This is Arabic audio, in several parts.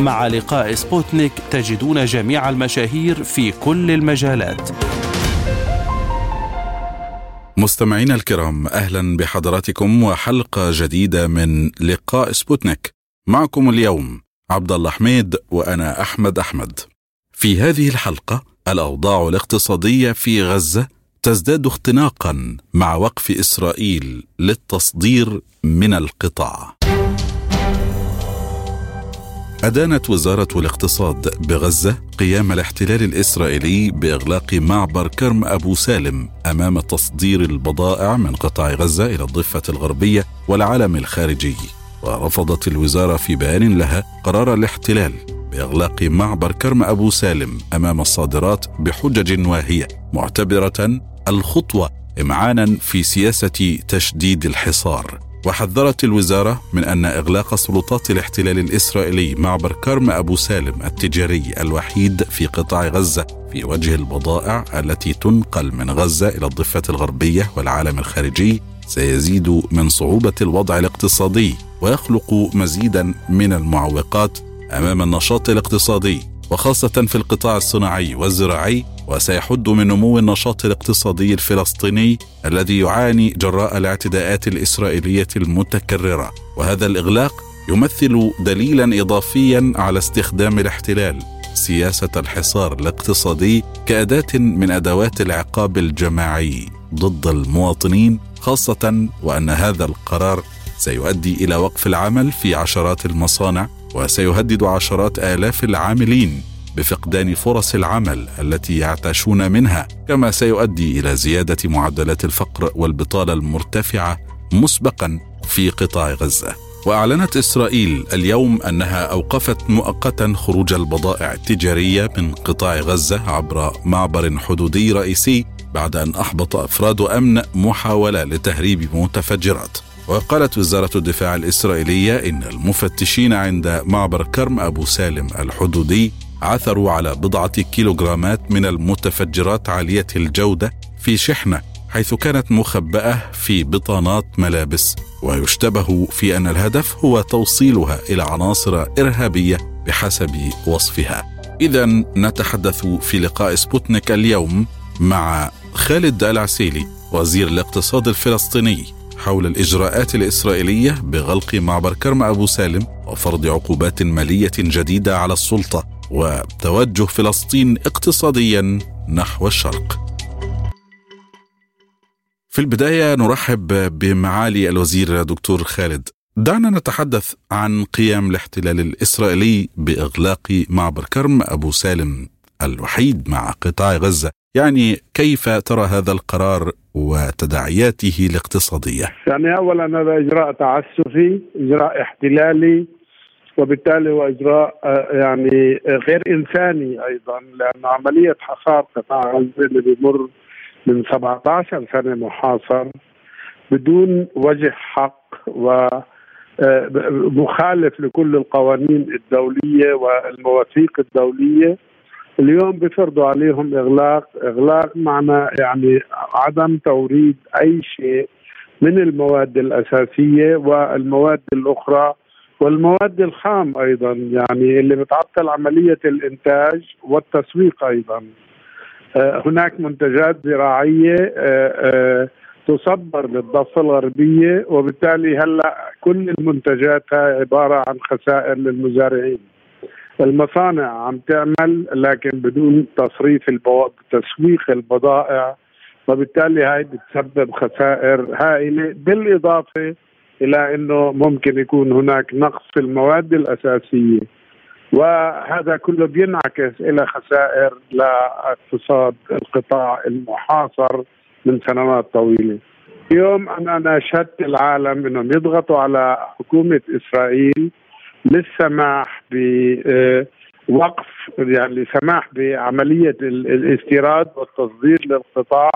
مع لقاء سبوتنيك تجدون جميع المشاهير في كل المجالات. مستمعينا الكرام أهلا بحضراتكم وحلقة جديدة من لقاء سبوتنيك. معكم اليوم عبد الله حميد وأنا أحمد أحمد. في هذه الحلقة الأوضاع الاقتصادية في غزة تزداد اختناقا مع وقف إسرائيل للتصدير من القطاع. أدانت وزارة الاقتصاد بغزة قيام الاحتلال الإسرائيلي بإغلاق معبر كرم أبو سالم أمام تصدير البضائع من قطاع غزة إلى الضفة الغربية والعالم الخارجي. ورفضت الوزارة في بيان لها قرار الاحتلال بإغلاق معبر كرم أبو سالم أمام الصادرات بحجج واهية معتبرة الخطوة إمعانا في سياسة تشديد الحصار. وحذرت الوزارة من أن إغلاق سلطات الاحتلال الإسرائيلي معبر كرم أبو سالم التجاري الوحيد في قطاع غزة في وجه البضائع التي تنقل من غزة إلى الضفة الغربية والعالم الخارجي سيزيد من صعوبة الوضع الاقتصادي ويخلق مزيدا من المعوقات أمام النشاط الاقتصادي وخاصة في القطاع الصناعي والزراعي وسيحد من نمو النشاط الاقتصادي الفلسطيني الذي يعاني جراء الاعتداءات الإسرائيلية المتكررة. وهذا الإغلاق يمثل دليلا إضافيا على استخدام الاحتلال سياسة الحصار الاقتصادي كأداة من أدوات العقاب الجماعي ضد المواطنين خاصة وأن هذا القرار سيؤدي إلى وقف العمل في عشرات المصانع وسيهدد عشرات آلاف العاملين. بفقدان فرص العمل التي يعتاشون منها كما سيؤدي إلى زيادة معدلات الفقر والبطالة المرتفعة مسبقا في قطاع غزة. وأعلنت إسرائيل اليوم أنها أوقفت مؤقتا خروج البضائع التجارية من قطاع غزة عبر معبر حدودي رئيسي بعد أن أحبط أفراد أمن محاولة لتهريب متفجرات. وقالت وزارة الدفاع الإسرائيلية إن المفتشين عند معبر كرم أبو سالم الحدودي عثروا على بضعة كيلوغرامات من المتفجرات عالية الجودة في شحنة حيث كانت مخبأة في بطانات ملابس. ويشتبه في أن الهدف هو توصيلها إلى عناصر إرهابية بحسب وصفها. إذا نتحدث في لقاء سبوتنيك اليوم مع خالد العسيلي وزير الاقتصاد الفلسطيني حول الإجراءات الإسرائيلية بغلق معبر كرم أبو سالم وفرض عقوبات مالية جديدة على السلطة. وتوجه فلسطين اقتصاديا نحو الشرق. في البداية نرحب بمعالي الوزير دكتور خالد. دعنا نتحدث عن قيام الاحتلال الإسرائيلي بإغلاق معبر كرم أبو سالم الوحيد مع قطاع غزة، يعني كيف ترى هذا القرار وتداعياته الاقتصادية؟ يعني اولا هذا إجراء تعسفي، إجراء احتلالي وبالتالي هو إجراء آه، يعني غير إنساني أيضا لأن عملية حصار قطاع غزة اللي بيمر من 17 سنة محاصر بدون وجه حق و آه، مخالف لكل القوانين الدولية والمواثيق الدولية. اليوم بفرضوا عليهم إغلاق إغلاق معنى يعني عدم توريد أي شيء من المواد الأساسية والمواد الأخرى والمواد الخام أيضا يعني اللي بتعطل عملية الإنتاج والتسويق أيضا. آه، هناك منتجات زراعية آه، آه، تصدر للضفه الغربية وبالتالي هلأ كل المنتجات هاي عبارة عن خسائر للمزارعين. المصانع عم تعمل لكن بدون تصريف البو... تسويق البضائع وبالتالي هاي بتسبب خسائر هائلة. بالإضافة إلى إنه ممكن يكون هناك نقص في المواد الأساسية وهذا كله بينعكس إلى خسائر لاقتصاد القطاع المحاصر من سنوات طويلة. اليوم أنا ناشدت العالم إنهم يضغطوا على حكومة إسرائيل للسماح ب وقف يعني سماح بعملية الاستيراد والتصدير للقطاع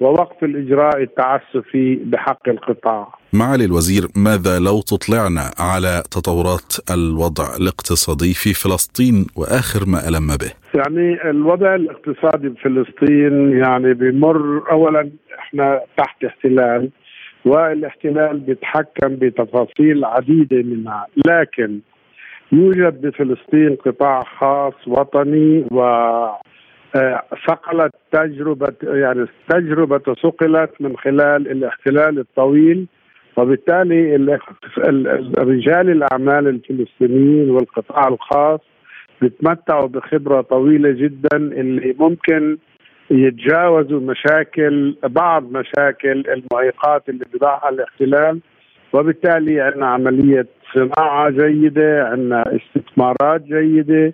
ووقف الإجراء التعسفي بحق القطاع. معالي الوزير ماذا لو تطلعنا على تطورات الوضع الاقتصادي في فلسطين وآخر ما ألم به؟ يعني الوضع الاقتصادي بفلسطين يعني بمر اولا إحنا تحت احتلال والاحتلال بيتحكم بتفاصيل عديدة منها لكن يوجد بفلسطين قطاع خاص وطني و صقلت تجربة يعني تجربة صقلت من خلال الاحتلال الطويل وبالتالي رجال الأعمال الفلسطينيين والقطاع الخاص بيتمتعوا بخبرة طويلة جدا اللي ممكن يتجاوزوا مشاكل بعض مشاكل المعيقات اللي بضعها الاحتلال. وبالتالي عندنا عملية صناعة جيدة عندنا استثمارات جيدة.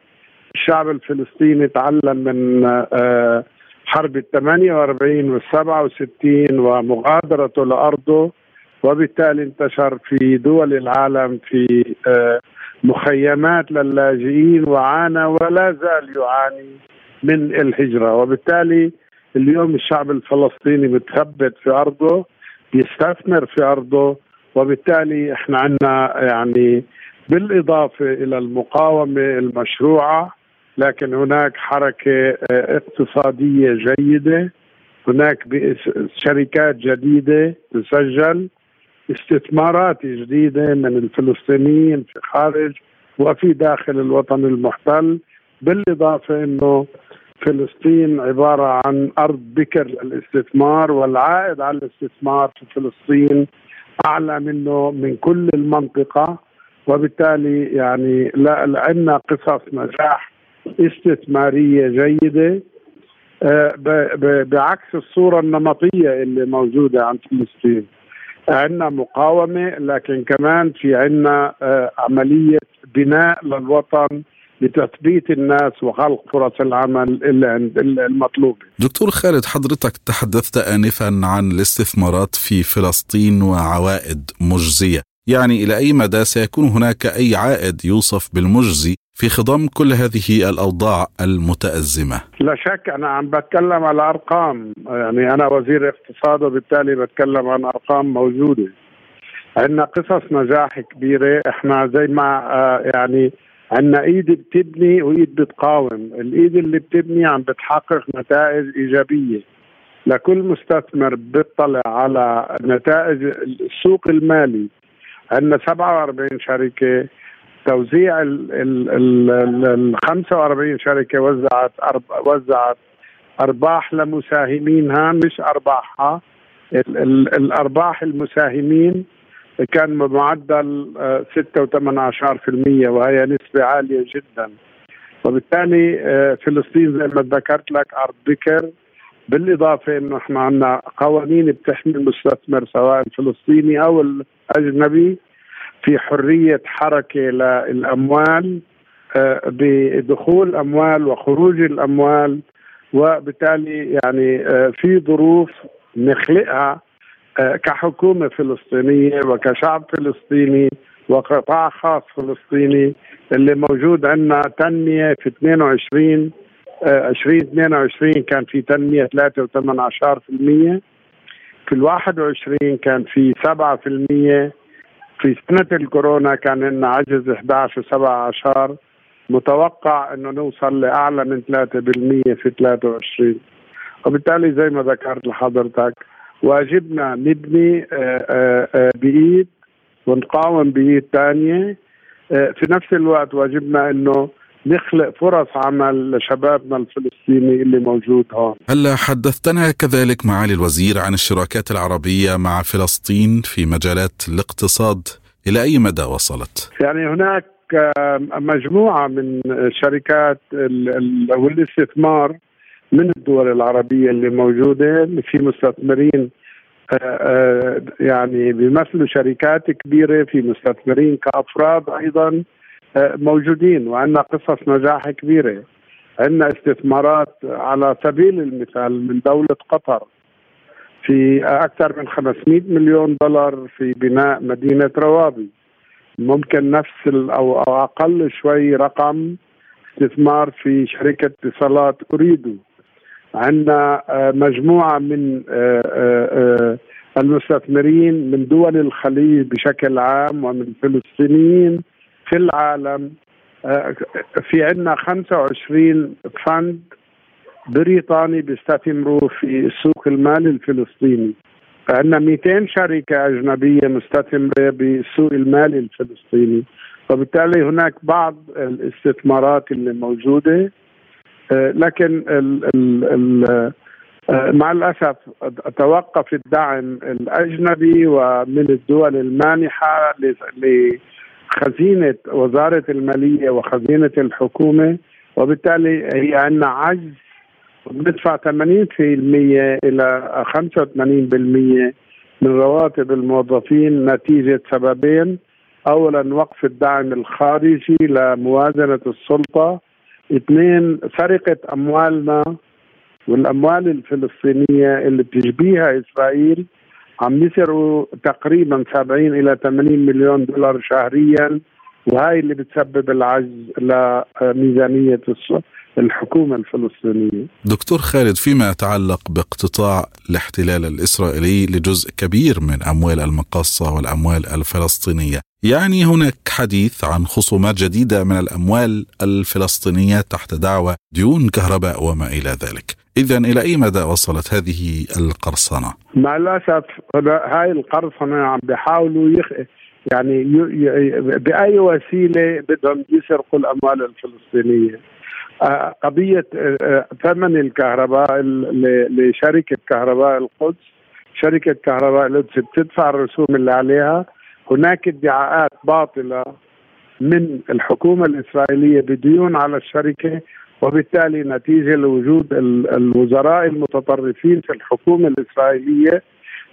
الشعب الفلسطيني تعلم من آه، حرب ال 48 وال 67 ومغادرته لأرضه وبالتالي انتشر في دول العالم في آه، مخيمات للاجئين وعانى ولا زال يعاني من الهجرة. وبالتالي اليوم الشعب الفلسطيني متثبت في أرضه بيستثمر في أرضه وبالتالي إحنا عندنا يعني بالإضافة إلى المقاومة المشروعة لكن هناك حركة آه، اقتصادية جيدة. هناك شركات جديدة تسجل استثمارات جديدة من الفلسطينيين في خارج وفي داخل الوطن المحتل بالإضافة أنه فلسطين عبارة عن أرض بكر للاستثمار والعائد على الاستثمار في فلسطين أعلى منه من كل المنطقة. وبالتالي يعني لا عندنا قصص نجاح استثمارية جيدة آه، بعكس الصورة النمطية اللي موجودة عند فلسطين. عندنا مقاومة لكن كمان في عندنا آه، عملية بناء للوطن لتثبيت الناس وخلق فرص العمل المطلوبة. دكتور خالد حضرتك تحدثت آنفا عن الاستثمارات في فلسطين وعوائد مجزية. يعني إلى أي مدى سيكون هناك أي عائد يوصف بالمجزي في خضم كل هذه الأوضاع المتأزمة. لا شك أنا عم بتكلم على أرقام. يعني أنا وزير اقتصاد وبالتالي بتكلم عن أرقام موجودة. عندنا قصص نجاح كبيرة. إحنا زي ما آه، يعني عندنا إيد بتبني وإيد بتقاوم. الإيد اللي بتبني عم بتحقق نتائج إيجابية. لكل مستثمر بيطلع على نتائج السوق المالي. عندنا 47 شركة. توزيع ال 45 شركة وزعت وزعت أرباح لمساهمينها مش أرباحها. الأرباح المساهمين كان بمعدل 6.18% وهي نسبة عالية جدا. وبالتالي آه، فلسطين زي ما ذكرت لك أرض بكر. بالإضافة إنه إحنا عندنا قوانين بتحمي المستثمر سواء الفلسطيني أو الأجنبي. في حرية حركة للأموال آه، بدخول أموال وخروج الأموال وبالتالي يعني آه، في ظروف نخلقها آه، كحكومة فلسطينية وكشعب فلسطيني وقطاع خاص فلسطيني اللي موجود عندنا تنمية في 22 2022 كان في تنمية 3.18% في ال 21 كان في 7% في سنة الكورونا كان لنا عجز 11 و17 متوقع إنه نوصل لأعلى من 3% في 23 وبالتالي زي ما ذكرت لحضرتك واجبنا نبني آه، آه، آه، بايد ونقاوم بايد ثانية في نفس الوقت واجبنا إنه نخلق فرص عمل لشبابنا الفلسطيني اللي موجود هون. هلا حدثتنا كذلك معالي الوزير عن الشراكات العربية مع فلسطين في مجالات الاقتصاد؟ إلى أي مدى وصلت؟ يعني هناك مجموعة من شركات والاستثمار من الدول العربية اللي موجودة في مستثمرين يعني بيمثلوا شركات كبيرة في مستثمرين كأفراد أيضا موجودين وعندنا قصص نجاح كبيرة. عندنا استثمارات على سبيل المثال من دولة قطر في أكثر من 500 مليون دولار في بناء مدينة روابي. ممكن نفس أو أقل شوي رقم استثمار في شركة اتصالات اريدو عندنا آه، مجموعة من آه، المستثمرين من دول الخليج بشكل عام ومن فلسطينيين في العالم. في عندنا 25 فند بريطاني بيستثمروا في السوق المالي الفلسطيني. عندنا 200 شركة أجنبية مستثمرة بالسوق المالي الفلسطيني. وبالتالي هناك بعض الاستثمارات اللي موجودة. آه، لكن ال ال ال آه، مع الأسف توقف الدعم الأجنبي ومن الدول المانحة لخزينة وزارة المالية وخزينة الحكومة وبالتالي هي عندنا عجز. بندفع 80% إلى 85% من رواتب الموظفين نتيجة سببين. اولا وقف الدعم الخارجي لموازنة السلطة. اثنين سرقة أموالنا والأموال الفلسطينية اللي بتجبيها إسرائيل. عم يصيروا تقريبا 70 إلى 80 مليون دولار شهريا وهي اللي بتسبب العجز لميزانية الحكومة الفلسطينية. دكتور خالد فيما يتعلق باقتطاع الاحتلال الإسرائيلي لجزء كبير من أموال المقاصة والأموال الفلسطينية يعني هناك حديث عن خصومات جديدة من الأموال الفلسطينية تحت دعوة ديون كهرباء وما إلى ذلك. إذا إلى أي مدى وصلت هذه القرصنة؟ مع الأسف هاي القرصنة عم بيحاولوا يخ... يعني بأي وسيلة بدهم يسرقوا الأموال الفلسطينية. آه، قضية آه، آه، ثمن الكهرباء لشركة كهرباء القدس. شركة كهرباء القدس بتدفع الرسوم اللي عليها. هناك ادعاءات باطلة من الحكومة الإسرائيلية بديون على الشركة. وبالتالي نتيجة لوجود الوزراء المتطرفين في الحكومة الإسرائيلية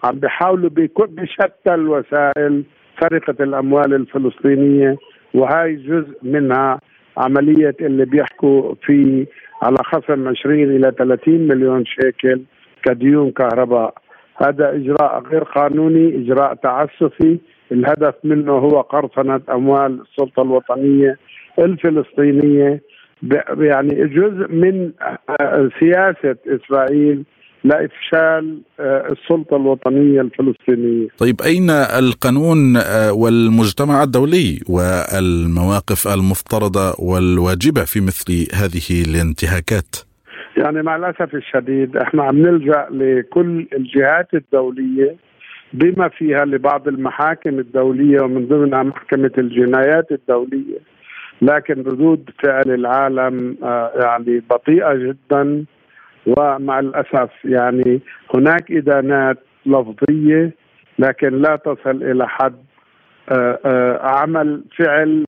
عم بيحاولوا بشتى الوسائل سرقة الأموال الفلسطينية وهي جزء منها عملية اللي بيحكوا في على خصم 20 إلى 30 مليون شيكل كديون كهرباء. هذا إجراء غير قانوني إجراء تعسفي. الهدف منه هو قرصنة أموال السلطة الوطنية الفلسطينية. يعني جزء من سياسة إسرائيل لإفشال آه، السلطة الوطنية الفلسطينية. طيب أين القانون آه، والمجتمع الدولي والمواقف المفترضة والواجبة في مثل هذه الانتهاكات؟ يعني مع الأسف الشديد إحنا عم نلجأ لكل الجهات الدولية بما فيها لبعض المحاكم الدولية ومن ضمنها محكمة الجنايات الدولية لكن ردود فعل العالم آه، يعني بطيئة جدا. ومع الأسف يعني هناك إدانات لفظية لكن لا تصل إلى حد آه، آه، عمل فعل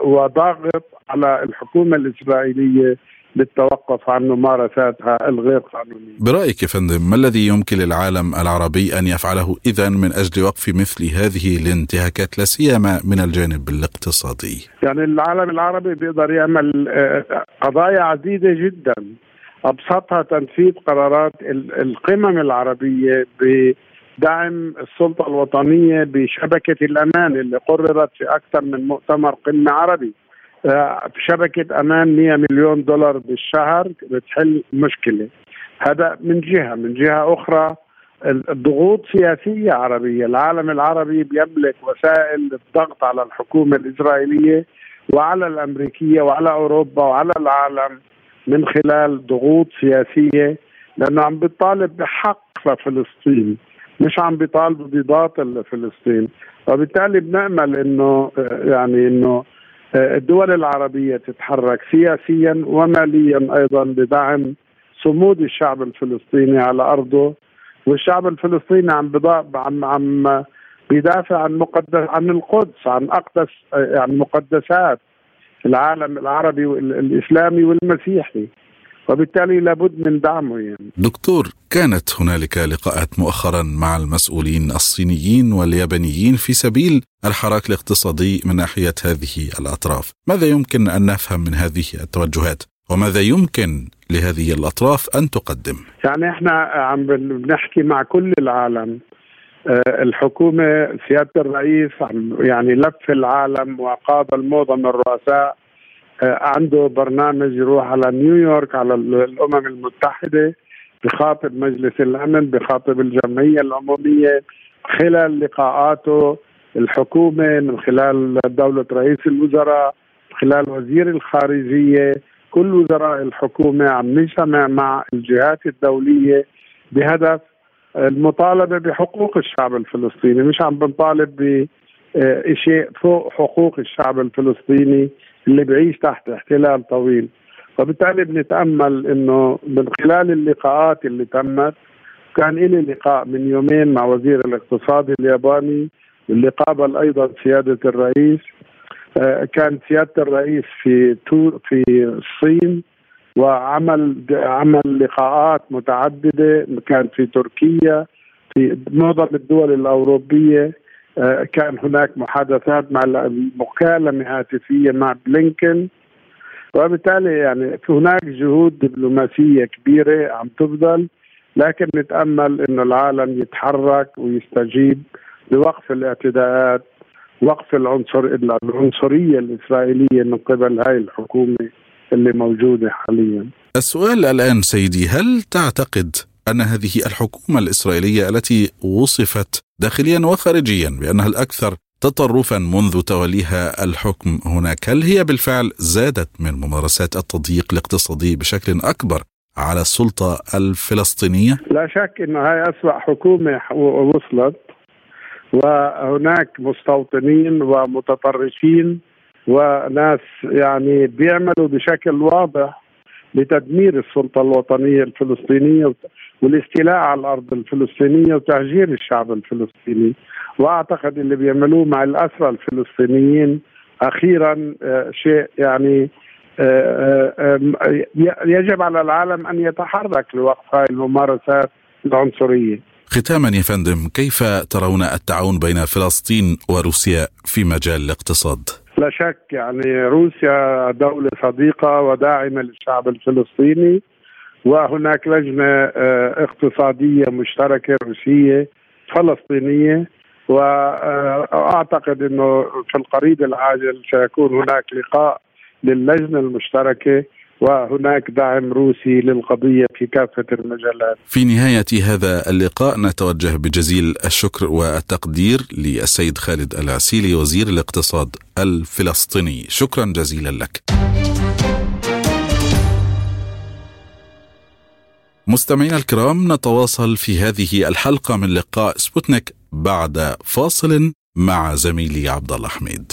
وضاغط على الحكومة الإسرائيلية للتوقف عن ممارساتها الغير قانونية. برأيك يا فندم ما الذي يمكن للعالم العربي أن يفعله اذا من أجل وقف مثل هذه الانتهاكات لا سيما من الجانب الاقتصادي؟ يعني العالم العربي بيقدر يعمل قضايا عديدة جدا أبسطها تنفيذ قرارات القمم العربية بدعم السلطة الوطنية بشبكة الأمان اللي قررت في أكثر من مؤتمر قمة عربي آه، شبكة أمان 100 مليون دولار بالشهر بتحل مشكلة. هذا من جهة. من جهة أخرى الضغوط سياسية عربية. العالم العربي بيملك وسائل الضغط على الحكومة الإسرائيلية وعلى الأمريكية وعلى أوروبا وعلى العالم من خلال ضغوط سياسية لأنه عم بيطالب بحق لفلسطين مش عم بيطالب بباطل لفلسطين. وبالتالي بنأمل إنه يعني إنه الدول العربية تتحرك سياسيا وماليا أيضا بدعم صمود الشعب الفلسطيني على أرضه والشعب الفلسطيني عم عم عم بيدافع عن مقدس عن القدس عن أقدس يعني مقدسات العالم العربي والاسلامي والمسيحي. وبالتالي لابد من دعمه يعني. دكتور كانت هنالك لقاءات مؤخرا مع المسؤولين الصينيين واليابانيين في سبيل الحراك الاقتصادي من ناحية هذه الأطراف، ماذا يمكن أن نفهم من هذه التوجهات؟ وماذا يمكن لهذه الأطراف أن تقدم؟ يعني إحنا عم بنحكي مع كل العالم آه، الحكومة سيادة الرئيس يعني لف العالم وقابل معظم الرؤساء عنده برنامج يروح على نيويورك على الأمم المتحدة بخاطب مجلس الأمن بخاطب الجمعية العمومية خلال لقاءاته الحكومة من خلال دولة رئيس الوزراء خلال وزير الخارجية كل وزراء الحكومة عم نجتمع مع الجهات الدولية بهدف المطالبة بحقوق الشعب الفلسطيني. مش عم بنطالب بشيء فوق حقوق الشعب الفلسطيني. اللي بعيش تحت احتلال طويل. وبالتالي بنتأمل إنه من خلال اللقاءات اللي تمت كان لي لقاء من يومين مع وزير الاقتصاد الياباني اللي قابل أيضا سيادة الرئيس. آه، كان سيادة الرئيس في في الصين وعمل عمل لقاءات متعددة كان في تركيا في معظم الدول الأوروبية. كان هناك محادثات مع مكالمه هاتفيه مع بلينكن وبالتالي يعني هناك جهود دبلوماسية كبيرة عم تبذل لكن نتأمل إنه العالم يتحرك ويستجيب لوقف الاعتداءات وقف العنصر العنصرية الإسرائيلية من قبل هاي الحكومة اللي موجودة حاليا. السؤال الآن سيدي هل تعتقد أن هذه الحكومة الإسرائيلية التي وصفت داخليا وخارجيا بأنها الأكثر تطرفا منذ توليها الحكم هناك هل هي بالفعل زادت من ممارسات التضييق الاقتصادي بشكل أكبر على السلطة الفلسطينية؟ لا شك انه هاي أسوأ حكومة وصلت وهناك مستوطنين ومتطرفين وناس يعني بيعملوا بشكل واضح لتدمير السلطة الوطنية الفلسطينية والاستيلاء على الأرض الفلسطينية وتهجير الشعب الفلسطيني وأعتقد اللي بيعملوه مع الأسرى الفلسطينيين أخيرا آه، شيء يعني آه، آه، يجب على العالم أن يتحرك لوقف هذه الممارسات العنصرية. ختاما يا فندم كيف ترون التعاون بين فلسطين وروسيا في مجال الاقتصاد؟ لا شك يعني روسيا دولة صديقة وداعمة للشعب الفلسطيني وهناك لجنة اقتصادية مشتركة روسية فلسطينية واعتقد إنه في القريب العاجل سيكون هناك لقاء للجنه المشتركة وهناك دعم روسي للقضية في كافة المجالات. في نهاية هذا اللقاء نتوجه بجزيل الشكر والتقدير للسيد خالد العسيلي وزير الاقتصاد الفلسطيني، شكرا جزيلا لك. مستمعينا الكرام نتواصل في هذه الحلقة من لقاء سبوتنيك بعد فاصل مع زميلي عبد الله حميد.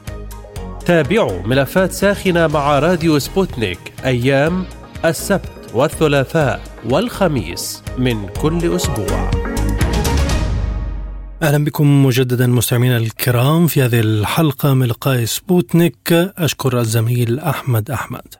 تابعوا ملفات ساخنة مع راديو سبوتنيك أيام السبت والثلاثاء والخميس من كل أسبوع. أهلا بكم مجددا مستمعينا الكرام في هذه الحلقة من لقاء سبوتنيك. أشكر الزميل أحمد أحمد.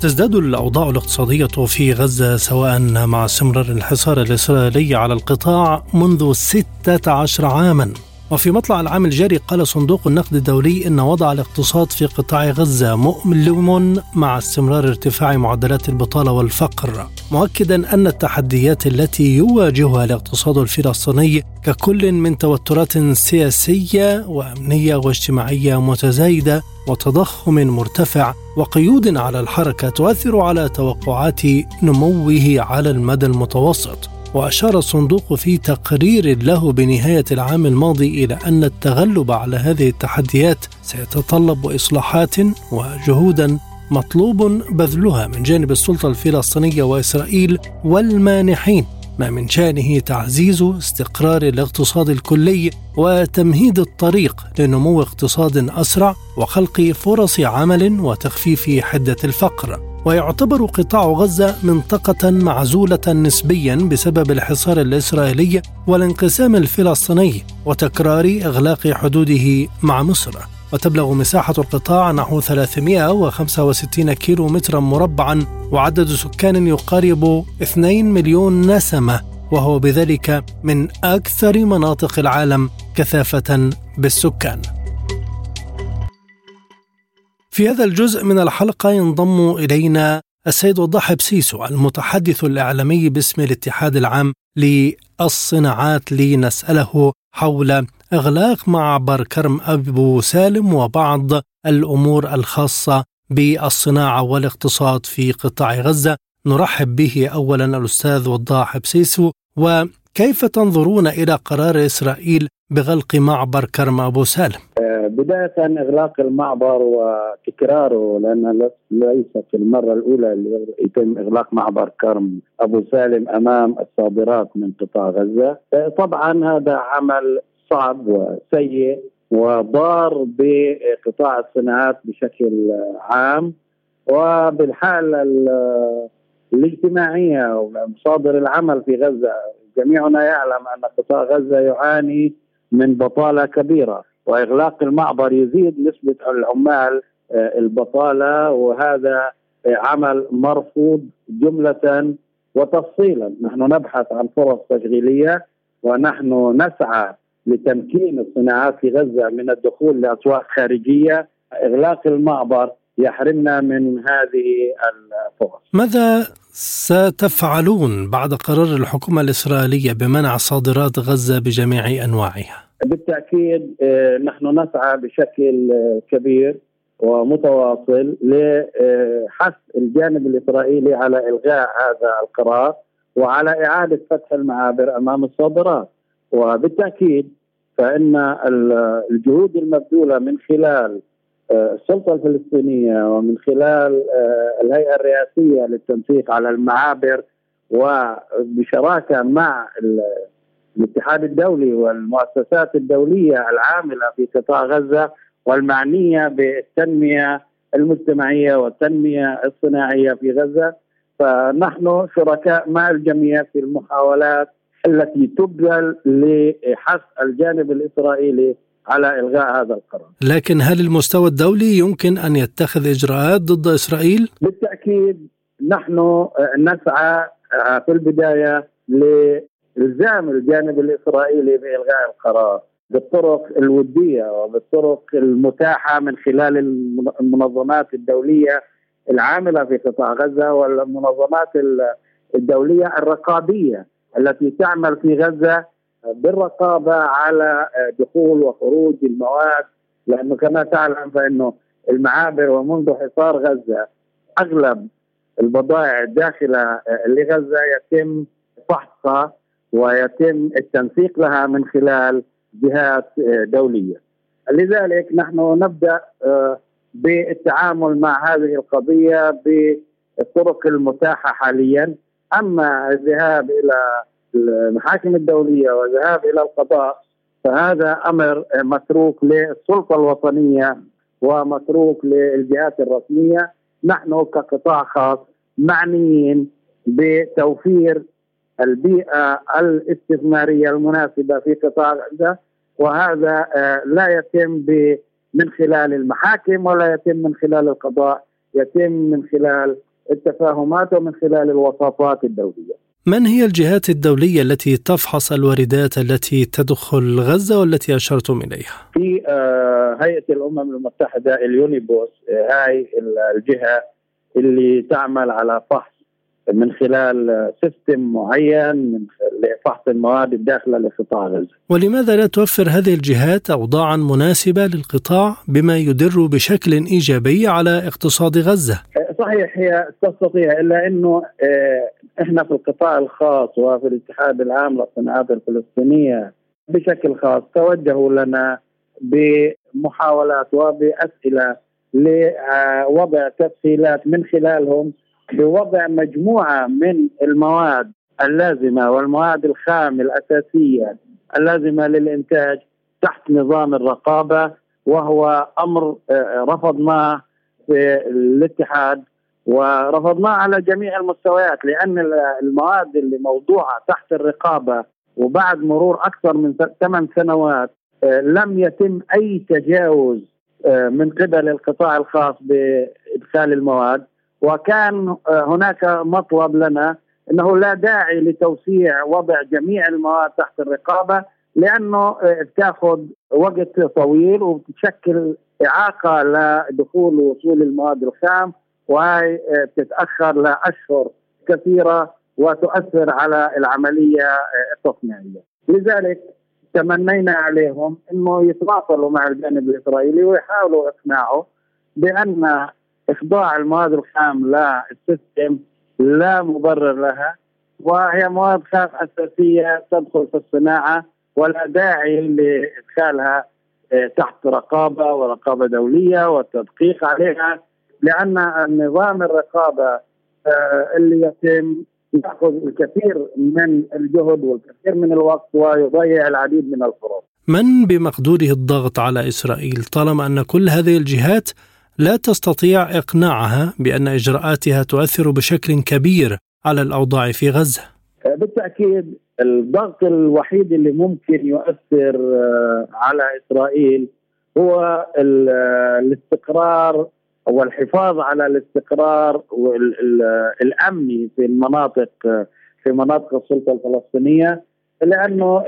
تزداد الأوضاع الاقتصادية في غزة سواء مع استمرار الحصار الإسرائيلي على القطاع منذ 16 عاما. وفي مطلع العام الجاري قال صندوق النقد الدولي إن وضع الاقتصاد في قطاع غزة مؤلم مع استمرار ارتفاع معدلات البطالة والفقر. مؤكدا أن التحديات التي يواجهها الاقتصاد الفلسطيني ككل من توترات سياسية وأمنية واجتماعية متزايدة وتضخم مرتفع وقيود على الحركة تؤثر على توقعات نموه على المدى المتوسط. وأشار الصندوق في تقرير له بنهاية العام الماضي إلى أن التغلب على هذه التحديات سيتطلب إصلاحات وجهودا مطلوب بذلها من جانب السلطة الفلسطينية وإسرائيل والمانحين ما من شأنه تعزيز استقرار الاقتصاد الكلي وتمهيد الطريق لنمو اقتصاد أسرع وخلق فرص عمل وتخفيف حدة الفقر. ويعتبر قطاع غزة منطقة معزولة نسبيا بسبب الحصار الإسرائيلي والانقسام الفلسطيني وتكرار إغلاق حدوده مع مصر وتبلغ مساحة القطاع نحو 365 كيلو مترا مربعا وعدد سكان يقارب 2 مليون نسمة وهو بذلك من أكثر مناطق العالم كثافة بالسكان. في هذا الجزء من الحلقة ينضم إلينا السيد وضاح بسيسو المتحدث الإعلامي باسم الاتحاد العام للصناعات لنسأله حول إغلاق معبر كرم أبو سالم وبعض الأمور الخاصة بالصناعة والاقتصاد في قطاع غزة. نرحب به أولا الأستاذ وضاح بسيسو وكيف تنظرون إلى قرار إسرائيل بغلق معبر كرم أبو سالم؟ آه، بداية إغلاق المعبر وتكراره لأن ليست المرة الأولى اللي يتم إغلاق معبر كرم أبو سالم أمام الصادرات من قطاع غزة. طبعا هذا عمل صعب وسيء وضار بقطاع الصناعات بشكل عام. وبالحالة الاجتماعية ومصادر العمل في غزة جميعنا يعلم أن قطاع غزة يعاني من بطالة كبيرة. وإغلاق المعبر يزيد نسبة العمال آه، البطالة وهذا عمل مرفوض جملة وتفصيلا نحن نبحث عن فرص تشغيلية ونحن نسعى لتمكين الصناعات في غزة من الدخول لأسواق خارجية إغلاق المعبر يحرمنا من هذه الفرص. ماذا ستفعلون بعد قرار الحكومة الإسرائيلية بمنع صادرات غزة بجميع أنواعها؟ بالتأكيد آه، نحن نسعى بشكل كبير ومتواصل لحث الجانب الإسرائيلي على إلغاء هذا القرار وعلى إعادة فتح المعابر أمام الصادرات. وبالتأكيد فإن الجهود المبذولة من خلال آه، السلطة الفلسطينية ومن خلال آه، الهيئة الرئاسية للتنسيق على المعابر وبشراكة مع الاتحاد الدولي والمؤسسات الدولية العاملة في قطاع غزة والمعنية بالتنمية المجتمعية والتنمية الصناعية في غزة فنحن شركاء مع الجميع في المحاولات التي تبذل لحث الجانب الإسرائيلي على إلغاء هذا القرار. لكن هل المستوى الدولي يمكن أن يتخذ إجراءات ضد إسرائيل؟ بالتأكيد نحن نسعى في البداية لالزام الجانب الإسرائيلي بإلغاء القرار بالطرق الودية وبالطرق المتاحة من خلال المنظمات الدولية العاملة في قطاع غزة والمنظمات الدولية الرقابية التي تعمل في غزة بالرقابة على دخول وخروج المواد لأنه كما تعلم فإنه المعابر ومنذ حصار غزة أغلب البضائع الداخلة لغزة يتم فحصها ويتم التنسيق لها من خلال جهات دولية. لذلك نحن نبدأ بالتعامل مع هذه القضية بالطرق المتاحة حاليا أما الذهاب إلى المحاكم الدولية والذهاب إلى القضاء فهذا أمر متروك للسلطة الوطنية ومتروك للجهات الرسمية نحن كقطاع خاص معنيين بتوفير البيئة الاستثمارية المناسبة في قطاع غزة وهذا آه، لا يتم من خلال المحاكم ولا يتم من خلال القضاء يتم من خلال التفاهمات ومن خلال الوساطات الدولية. من هي الجهات الدولية التي تفحص الواردات التي تدخل غزة والتي أشرتم إليها؟ في آه، هيئة الأمم المتحدة ال UNOPS آه، هاي الجهة اللي تعمل على فحص من خلال system معين لفحص المواد الداخله لقطاع غزة. ولماذا لا توفر هذه الجهات اوضاعا مناسبة للقطاع بما يدر بشكل إيجابي على اقتصاد غزة؟ صحيح هي تستطيع إلا إنه آه، إحنا في القطاع الخاص وفي الاتحاد العام للصناعات الفلسطينية بشكل خاص توجهوا لنا بمحاولات وبأسئلة لوضع تسهيلات من خلالهم بوضع مجموعة من المواد اللازمة والمواد الخام الأساسية اللازمة للإنتاج تحت نظام الرقابة وهو أمر آه، رفضناه في الاتحاد ورفضناه على جميع المستويات لأن المواد اللي موضوعة تحت الرقابة وبعد مرور أكثر من ثمان سنوات آه، لم يتم أي تجاوز آه، من قبل القطاع الخاص بإدخال المواد. وكان هناك مطلب لنا إنه لا داعي لتوسيع وضع جميع المواد تحت الرقابة لأنه بتاخذ وقت طويل وبتشكل إعاقة لدخول ووصول المواد الخام وهي بتتأخر لأشهر كثيرة وتؤثر على العملية التصنيعية، لذلك تمنينا عليهم إنه يتواصلوا مع الجانب الإسرائيلي ويحاولوا إقناعه بأن إخضاع المواد الخام للسيستم لا مبرر لها وهي مواد خام أساسية تدخل في الصناعة ولا داعي لإدخالها آه، تحت رقابة ورقابة دولية والتدقيق عليها لأن النظام الرقابة آه، اللي يتم يأخذ الكثير من الجهد والكثير من الوقت ويضيع العديد من الفرص. من بمقدوره الضغط على إسرائيل طالما أن كل هذه الجهات لا تستطيع إقناعها بأن إجراءاتها تؤثر بشكل كبير على الأوضاع في غزة؟ آه، بالتأكيد الضغط الوحيد اللي ممكن يؤثر آه، على إسرائيل هو آه، الاستقرار والحفاظ على الاستقرار الامني في المناطق في مناطق السلطة الفلسطينية لأنه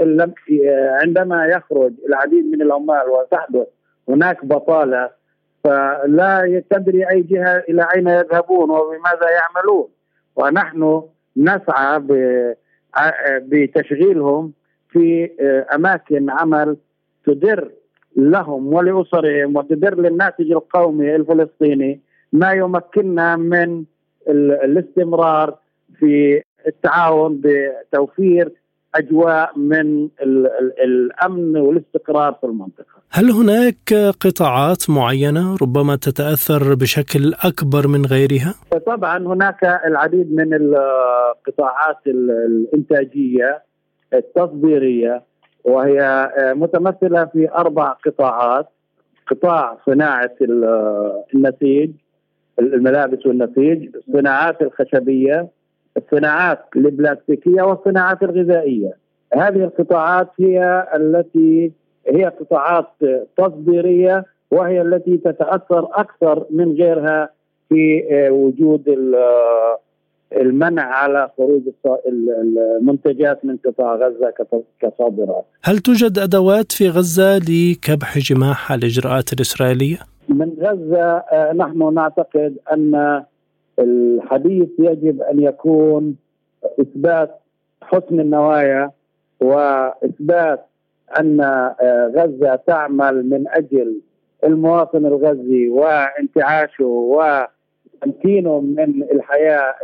عندما يخرج العديد من العمال وتحدث هناك بطالة فلا تدري أي جهة إلى أين يذهبون وبماذا يعملون. ونحن نسعى بتشغيلهم في أماكن عمل تدر لهم ولأسرهم وتدر للناتج القومي الفلسطيني ما يمكننا من الاستمرار في التعاون بتوفير أجواء من الأمن والاستقرار في المنطقة. هل هناك قطاعات معينة ربما تتأثر بشكل أكبر من غيرها؟ طبعا هناك العديد من القطاعات الإنتاجية التصديرية وهي متمثلة في أربع قطاعات قطاع صناعة النسيج الملابس والنسيج، الصناعات الخشبية، الصناعات البلاستيكية والصناعات الغذائية. هذه القطاعات هي التي هي قطاعات تصديرية وهي التي تتأثر أكثر من غيرها في وجود المنع على خروج المنتجات من قطاع غزة كصادرات. هل توجد أدوات في غزة لكبح جماح الإجراءات الإسرائيلية؟ من غزة آه، نحن نعتقد أن الحديث يجب أن يكون إثبات حسن النوايا وإثبات أن آه، غزة تعمل من أجل المواطن الغزي وانتعاشه وتمكينه من الحياة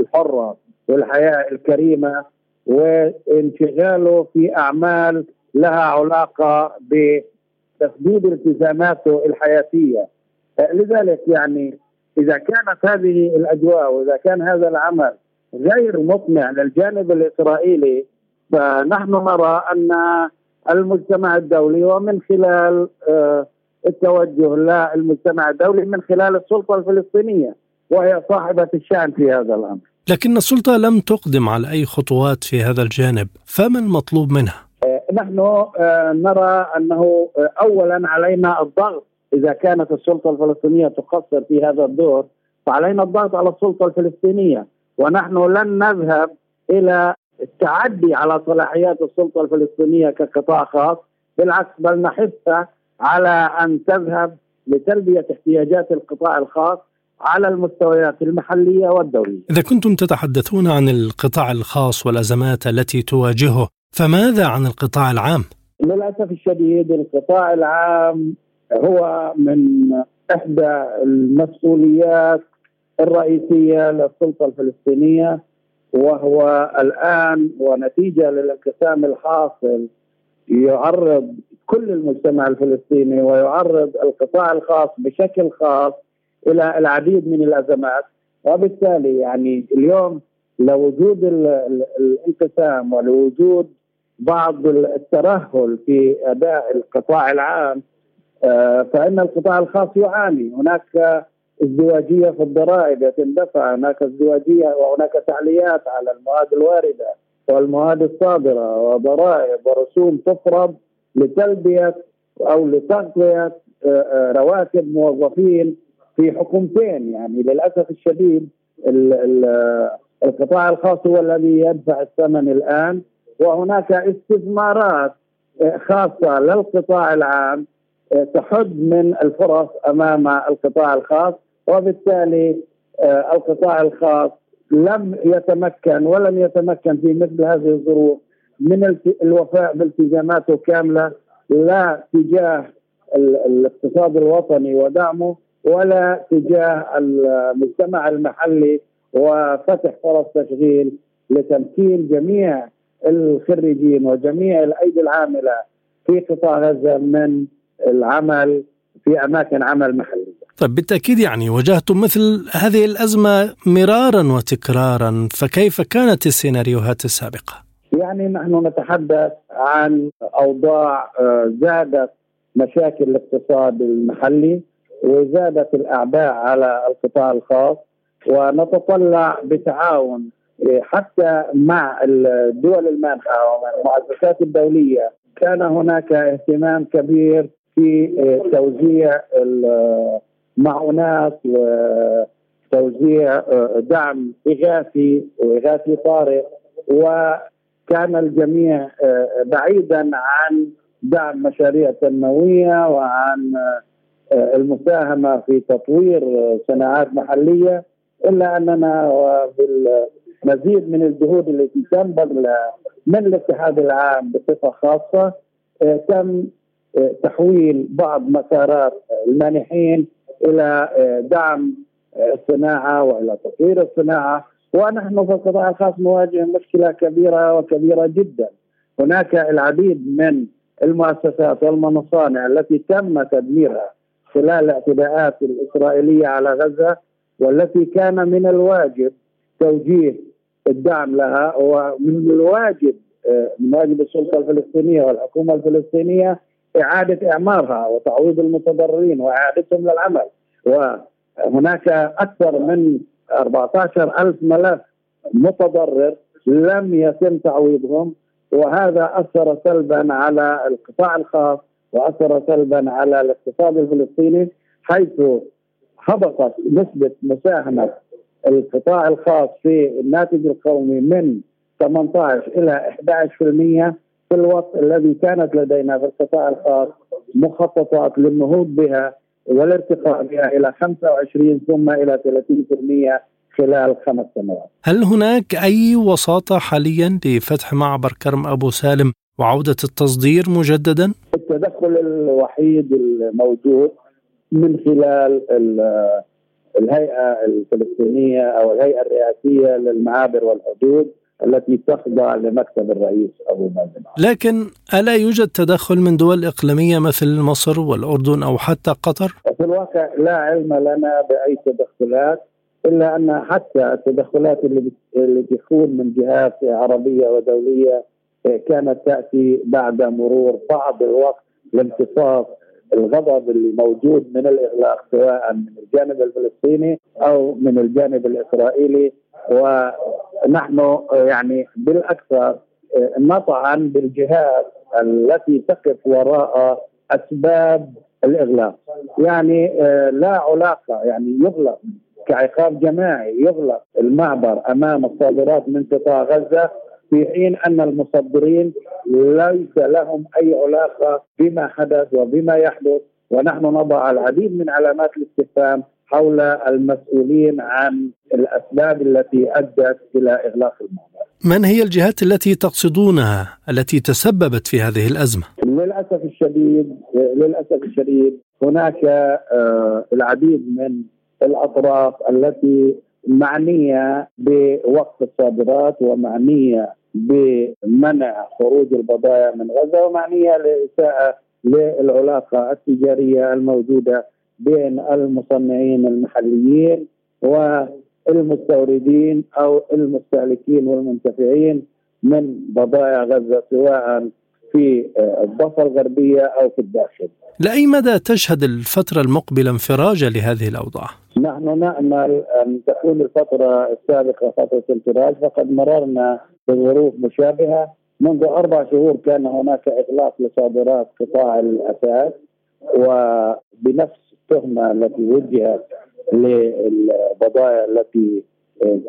الحرة والحياة الكريمة وانشغاله في أعمال لها علاقة بتسديد التزاماته الحياتية. آه، لذلك يعني إذا كانت هذه الأجواء وإذا كان هذا العمل غير مقنع للجانب الإسرائيلي فنحن نرى أن المجتمع الدولي ومن خلال آه، التوجه للمجتمع الدولي من خلال السلطة الفلسطينية وهي صاحبة الشأن في هذا الأمر. لكن السلطة لم تقدم على أي خطوات في هذا الجانب، فما المطلوب منها؟ آه، نحن آه، نرى أنه اولا علينا الضغط إذا كانت السلطة الفلسطينية تقصر في هذا الدور فعلينا الضغط على السلطة الفلسطينية ونحن لن نذهب إلى التعدي على صلاحيات السلطة الفلسطينية كقطاع خاص بالعكس بل نحثها على أن تذهب لتلبية احتياجات القطاع الخاص على المستويات المحلية والدولية. إذا كنتم تتحدثون عن القطاع الخاص والأزمات التي تواجهه، فماذا عن القطاع العام؟ للأسف الشديد القطاع العام هو من إحدى المسؤوليات الرئيسية للسلطة الفلسطينية وهو الآن ونتيجة للانقسام الحاصل يعرض كل المجتمع الفلسطيني ويعرض القطاع الخاص بشكل خاص إلى العديد من الأزمات. وبالتالي يعني اليوم لوجود الانقسام ولوجود بعض الترهل في أداء القطاع العام فإن القطاع الخاص يعاني. هناك ازدواجية في الضرائب يتم دفع هناك ازدواجية وهناك تعليات على المواد الواردة والمواد الصادرة وضرائب ورسوم تفرض لتلبية أو لتغطية آه، آه، رواتب موظفين في حكومتين. يعني للأسف الشديد القطاع الخاص هو الذي يدفع الثمن الآن. وهناك استثمارات آه، خاصة للقطاع العام تحد من الفرص أمام القطاع الخاص وبالتالي القطاع الخاص لم يتمكن ولم يتمكن في مثل هذه الظروف من الوفاء بالتزاماته كاملة لا تجاه الاقتصاد الوطني ودعمه ولا تجاه المجتمع المحلي وفتح فرص تشغيل لتمكين جميع الخريجين وجميع الأيدي العاملة في قطاع غزة من العمل في أماكن عمل محلية. طيب بالتأكيد يعني واجهتم مثل هذه الأزمة مرارا وتكرارا فكيف كانت السيناريوهات السابقة؟ يعني نحن نتحدث عن أوضاع آه، زادت مشاكل الاقتصاد المحلي وزادت الأعباء على القطاع الخاص ونتطلع بتعاون حتى مع الدول المانحة ومع المؤسسات الدولية كان هناك اهتمام كبير في آه، توزيع المعونات وتوزيع آه، دعم إغاثي وإغاثي طارئ. وكان الجميع آه، بعيدا عن دعم مشاريع تنموية وعن المساهمة في تطوير صناعات محلية إلا أننا وبالمزيد من الجهود التي تنبذل من الاتحاد العام بصفة خاصة تم تحويل بعض مسارات المانحين إلى دعم الصناعة وإلى تطوير الصناعة. ونحن في القطاع الخاص نواجه مشكلة كبيرة وكبيرة جدا. هناك العديد من المؤسسات والمصانع التي تم تدميرها خلال الاعتداءات الإسرائيلية على غزة والتي كان من الواجب توجيه الدعم لها ومن الواجب من واجب السلطة الفلسطينية والحكومة الفلسطينية إعادة إعمارها وتعويض المتضررين وإعادتهم للعمل. وهناك أكثر من 14 ألف ملف متضرر لم يتم تعويضهم وهذا أثر سلبا على القطاع الخاص وأثر سلبا على الاقتصاد الفلسطيني حيث هبطت نسبة مساهمة القطاع الخاص في الناتج القومي من 18 إلى 11% في الوقت الذي كانت لدينا في القطاع الخاص مخططات للنهوض بها والارتقاء بها إلى 25 ثم إلى 30% خلال خمس سنوات. هل هناك أي وساطة حاليا لفتح معبر كرم أبو سالم وعودة التصدير مجددا؟ التدخل الوحيد الموجود من خلال الهيئة الفلسطينية أو الهيئة الرئاسية للمعابر والحدود التي تخضع لمكتب الرئيس أبو مازن لكن ألا يوجد تدخل من دول إقليمية مثل مصر والأردن أو حتى قطر؟ في الواقع لا علم لنا بأي تدخلات إلا أن حتى التدخلات اللي اللي تكون من جهات عربية ودولية كانت تأتي بعد مرور بعض الوقت لامتصاص الغضب اللي موجود من الإغلاق سواء من الجانب الفلسطيني أو من الجانب الإسرائيلي. ونحن يعني بالأكثر نطعن بالجهات التي تقف وراء أسباب الإغلاق. يعني لا علاقة يعني يغلق كعقاب جماعي يغلق المعبر أمام الصادرات من قطاع غزة. في حين أن المصدرين ليس لهم أي علاقة بما حدث وبما يحدث ونحن نضع العديد من علامات الاستفهام حول المسؤولين عن الأسباب التي أدت إلى إغلاق المعبر. من هي الجهات التي تقصدونها التي تسببت في هذه الأزمة؟ للأسف الشديد للأسف الشديد هناك آه، العديد من الأطراف التي معنية بوقف الصادرات ومعنية بمنع خروج البضائع من غزة ومعنيه لاساءه للعلاقة التجارية الموجودة بين المصنعين المحليين والمستوردين أو المستهلكين والمنتفعين من بضائع غزة سواء في الضفة الغربية أو في الداخل. لأي مدى تشهد الفترة المقبلة انفراجا لهذه الأوضاع؟ نحن نأمل أن تكون الفترة السابقة فترة انفراج فقد مررنا بظروف مشابهة منذ أربع شهور كان هناك إغلاق لصادرات قطاع الاثاث وبنفس التهمة التي وجهت للبضائع التي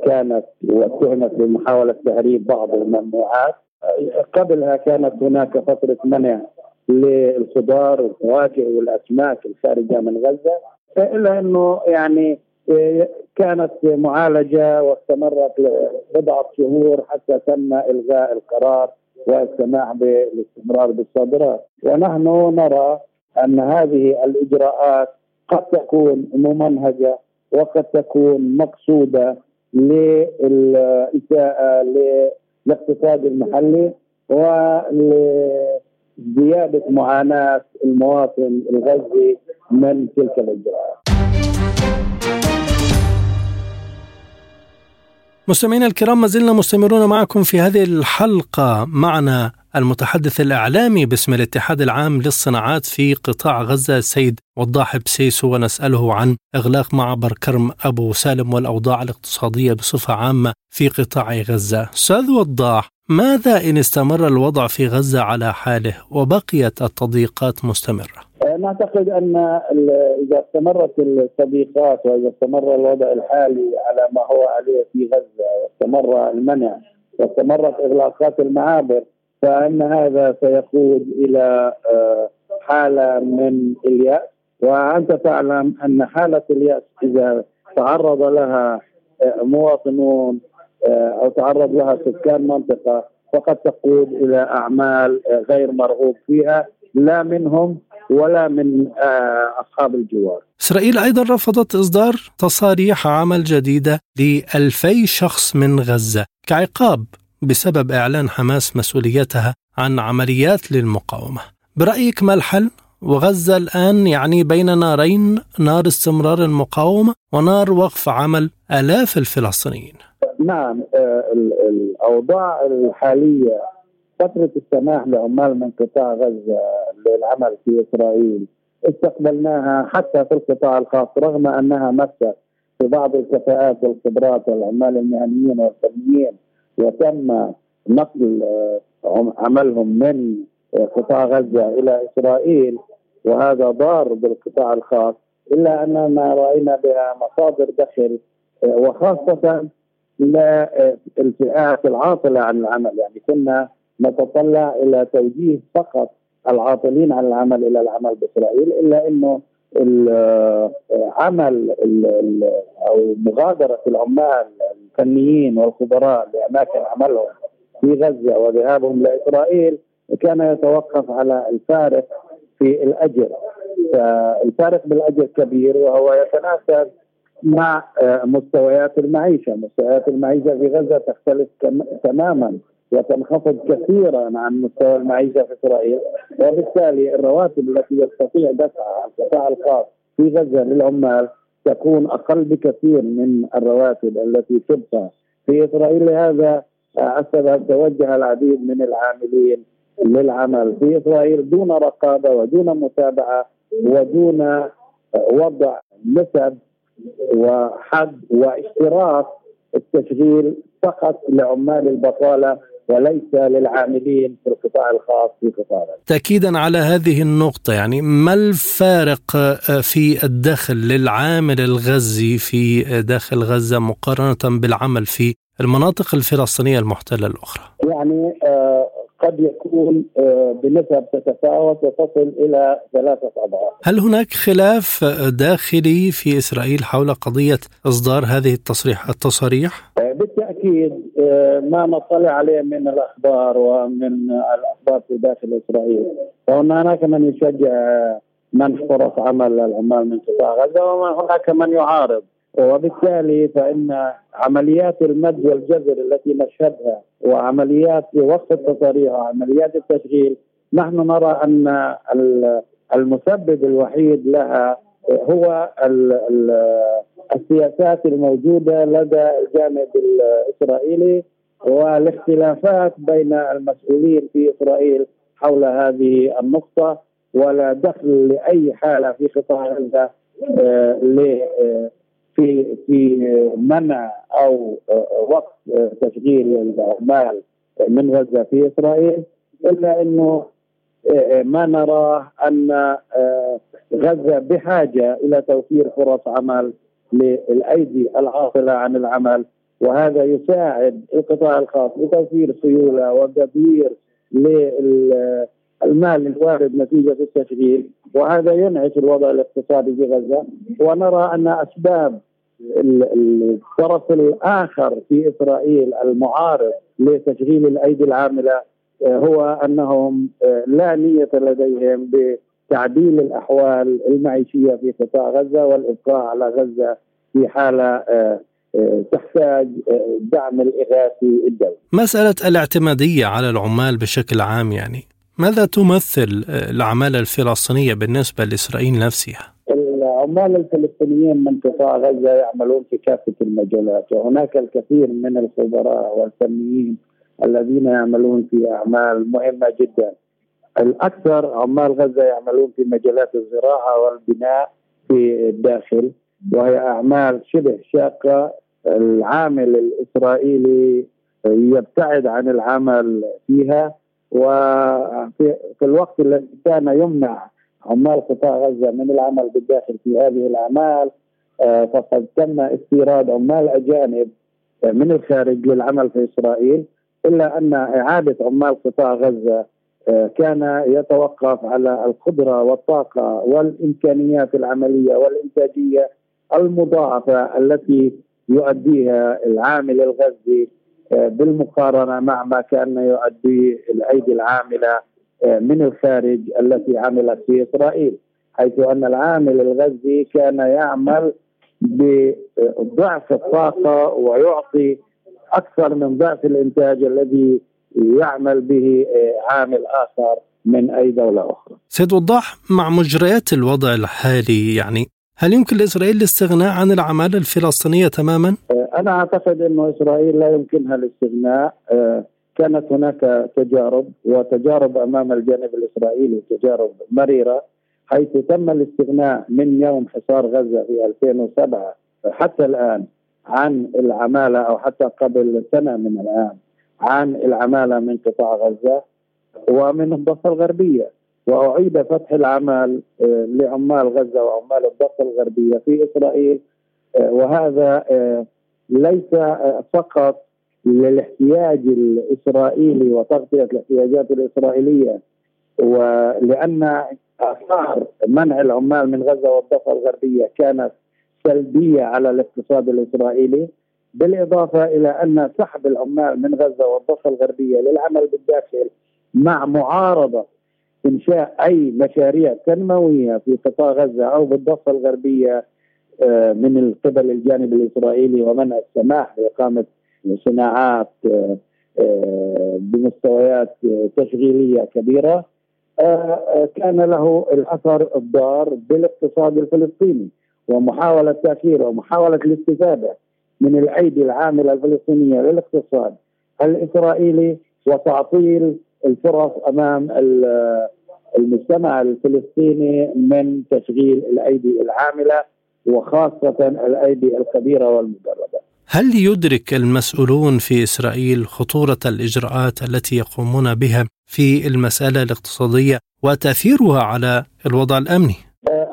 كانت واتهمت بمحاولة تهريب بعض الممنوعات. قبلها كانت هناك فترة منع للخضار والفواكه والاسماك الخارجه من غزة إلا أنه يعني كانت معالجة واستمرت بضعه شهور حتى تم إلغاء القرار والسماح بالاستمرار بالصادرات. ونحن نرى أن هذه الإجراءات قد تكون ممنهجة وقد تكون مقصودة للإساءة للاقتصاد المحلي ولزيادة معاناة المواطن الغزي من تلك الإجراءات. مستمعينا الكرام ما زلنا مستمرون معكم في هذه الحلقة معنا المتحدث الإعلامي باسم الاتحاد العام للصناعات في قطاع غزة السيد وضاح بسيسو ونسأله عن إغلاق معبر كرم أبو سالم والأوضاع الاقتصادية بصفة عامة في قطاع غزة أستاذ وضاح ماذا إن استمر الوضع في غزة على حاله وبقيت التضييقات مستمرة؟ نعتقد أن إذا استمرت التضييقات وإذا استمر الوضع الحالي على ما هو عليه في غزة واستمر المنع واستمرت إغلاقات المعابر فإن هذا سيقود إلى حالة من اليأس. وأنت تعلم أن حالة اليأس إذا تعرض لها مواطنون أو تعرض لها سكان منطقة فقد تقود إلى أعمال غير مرغوب فيها لا منهم ولا من أصحاب الجوار. إسرائيل أيضا رفضت إصدار تصاريح عمل جديدة ل شخص من غزة كعقاب بسبب إعلان حماس مسؤوليتها عن عمليات للمقاومة. برايك ما الحل؟ وغزة الآن يعني بين نارين نار استمرار المقاومة ونار وقف عمل آلاف الفلسطينيين. نعم الأوضاع الحالية فترة السماح لعمال من قطاع غزة للعمل في إسرائيل استقبلناها حتى في القطاع الخاص رغم أنها مست في بعض الكفاءات والخبرات والعمال المهنيين والفنيين وتم نقل عملهم من قطاع غزة إلى إسرائيل وهذا ضار بالقطاع الخاص. إلا أننا رأينا بها مصادر دخل وخاصة للفئات العاطلة عن العمل. يعني كنا نتطلع إلى توجيه فقط العاطلين عن العمل إلى العمل بإسرائيل إلا إنه العمل أو مغادرة العمال الفنيين والخبراء لاماكن عملهم في غزة وذهابهم لإسرائيل كان يتوقف على الفارق في الأجر. فالفارق بالأجر كبير وهو يتناسب مع مستويات المعيشة، مستويات المعيشة في غزة تختلف تماما. وتنخفض كثيرا عن مستوى المعيشة في إسرائيل وبالتالي الرواتب التي يستطيع دفعها القطاع الخاص في غزة للعمال تكون أقل بكثير من الرواتب التي تدفع في إسرائيل. لهذا السبب توجه العديد من العاملين للعمل في إسرائيل دون رقابة ودون متابعة ودون وضع نسب وحد واشتراط التشغيل فقط لعمال البطالة وليس للعاملين في القطاع الخاص في قطاع تأكيدا على هذه النقطة يعني ما الفارق في الدخل للعامل الغزي في داخل غزة مقارنة بالعمل في المناطق الفلسطينية المحتلة الأخرى؟ يعني قد يكون بنسب تتفاوت وتصل إلى ثلاثة أضعاف. هل هناك خلاف داخلي في إسرائيل حول قضية إصدار هذه التصريح التصاريح؟ بالتأكيد ما نطلع عليه من الأخبار ومن الأخبار في داخل إسرائيل فهناك من يشجع منح فرص عمل للعمال من قطاع غزة وهناك من يعارض وبالتالي فإن عمليات المد والجزر التي نشهدها وعمليات وقف التصاريح وعمليات التشغيل نحن نرى أن المسبب الوحيد لها هو السياسات الموجودة لدى الجانب الإسرائيلي والاختلافات بين المسؤولين في إسرائيل حول هذه النقطة ولا دخل لأي حالة في قطاع غزة آه، في في منع أو وقف تشغيل العمال من غزة في إسرائيل إلا إنه ما نرى أن غزة بحاجة إلى توفير فرص عمل للأيدي العاطله عن العمل. وهذا يساعد القطاع الخاص بتوفير سيولة وتدوير المال الوارد نتيجة التشغيل. وهذا ينعش الوضع الاقتصادي في غزة ونرى أن أسباب الطرف الآخر في إسرائيل المعارض لتشغيل الأيدي العاملة آه، هو أنهم آه، لا نية لديهم بتعديل الأحوال المعيشية في قطاع غزة والإبقاء على غزة في حالة آه، تحتاج دعم الإغاثي الدولي. مسألة الاعتمادية على العمال بشكل عام يعني ماذا تمثل العماله الفلسطينية بالنسبة لإسرائيل نفسها؟ العمال الفلسطينيين من قطاع غزة يعملون في كافة المجالات وهناك الكثير من الخبراء والفنيين الذين يعملون في أعمال مهمة جدا. الأكثر عمال غزة يعملون في مجالات الزراعة والبناء في الداخل وهي أعمال شبه شاقة العامل الإسرائيلي يبتعد عن العمل فيها وفي الوقت الذي كان يمنع عمال قطاع غزة من العمل بالداخل في هذه الأعمال آه، فقد تم استيراد عمال أجانب آه، من الخارج للعمل في إسرائيل إلا أن إعادة عمال قطاع غزة آه، كان يتوقف على القدرة والطاقة والإمكانيات العملية والإنتاجية المضاعفة التي يؤديها العامل الغزي بالمقارنة مع ما كان يؤديه الأيدي العاملة من الخارج التي عملت في إسرائيل حيث أن العامل الغزي كان يعمل بضعف الطاقة ويعطي أكثر من ضعف الإنتاج الذي يعمل به عامل آخر من أي دولة أخرى. سيد وضاح مع مجريات الوضع الحالي يعني هل يمكن لإسرائيل الاستغناء عن العماله الفلسطينية تماما؟ أنا أعتقد إنه إسرائيل لا يمكنها الاستغناء. كانت هناك تجارب وتجارب أمام الجانب الإسرائيلي تجارب مريرة حيث تم الاستغناء من يوم حصار غزة في 2007 حتى الآن عن العمالة أو حتى قبل سنة من الآن عن العمالة من قطاع غزة ومن الضفة الغربية. وأعيد فتح العمل آه، لعمال غزة وعمال الضفة الغربية في إسرائيل. آه، وهذا آه، ليس فقط للاحتياج الإسرائيلي وتغطية الاحتياجات الإسرائيلية ولأن آثار منع العمال من غزة والضفة الغربية كانت سلبية على الاقتصاد الإسرائيلي بالإضافة إلى أن سحب العمال من غزة والضفة الغربية للعمل بالداخل مع معارضة إنشاء أي مشاريع تنموية في قطاع غزة أو بالضفة الغربية من قبل الجانب الإسرائيلي ومنع السماح بإقامة صناعات آه، آه، بمستويات تشغيلية كبيرة آه، كان له الأثر الضار بالاقتصاد الفلسطيني ومحاولة تاخير ومحاولة الاستفادة من الايدي العامله الفلسطينية للاقتصاد الإسرائيلي وتعطيل الفرص أمام المجتمع الفلسطيني من تشغيل الأيدي العاملة وخاصة الأيدي الكبيرة والمدربة. هل يدرك المسؤولون في إسرائيل خطورة الإجراءات التي يقومون بها في المسألة الاقتصادية وتأثيرها على الوضع الأمني؟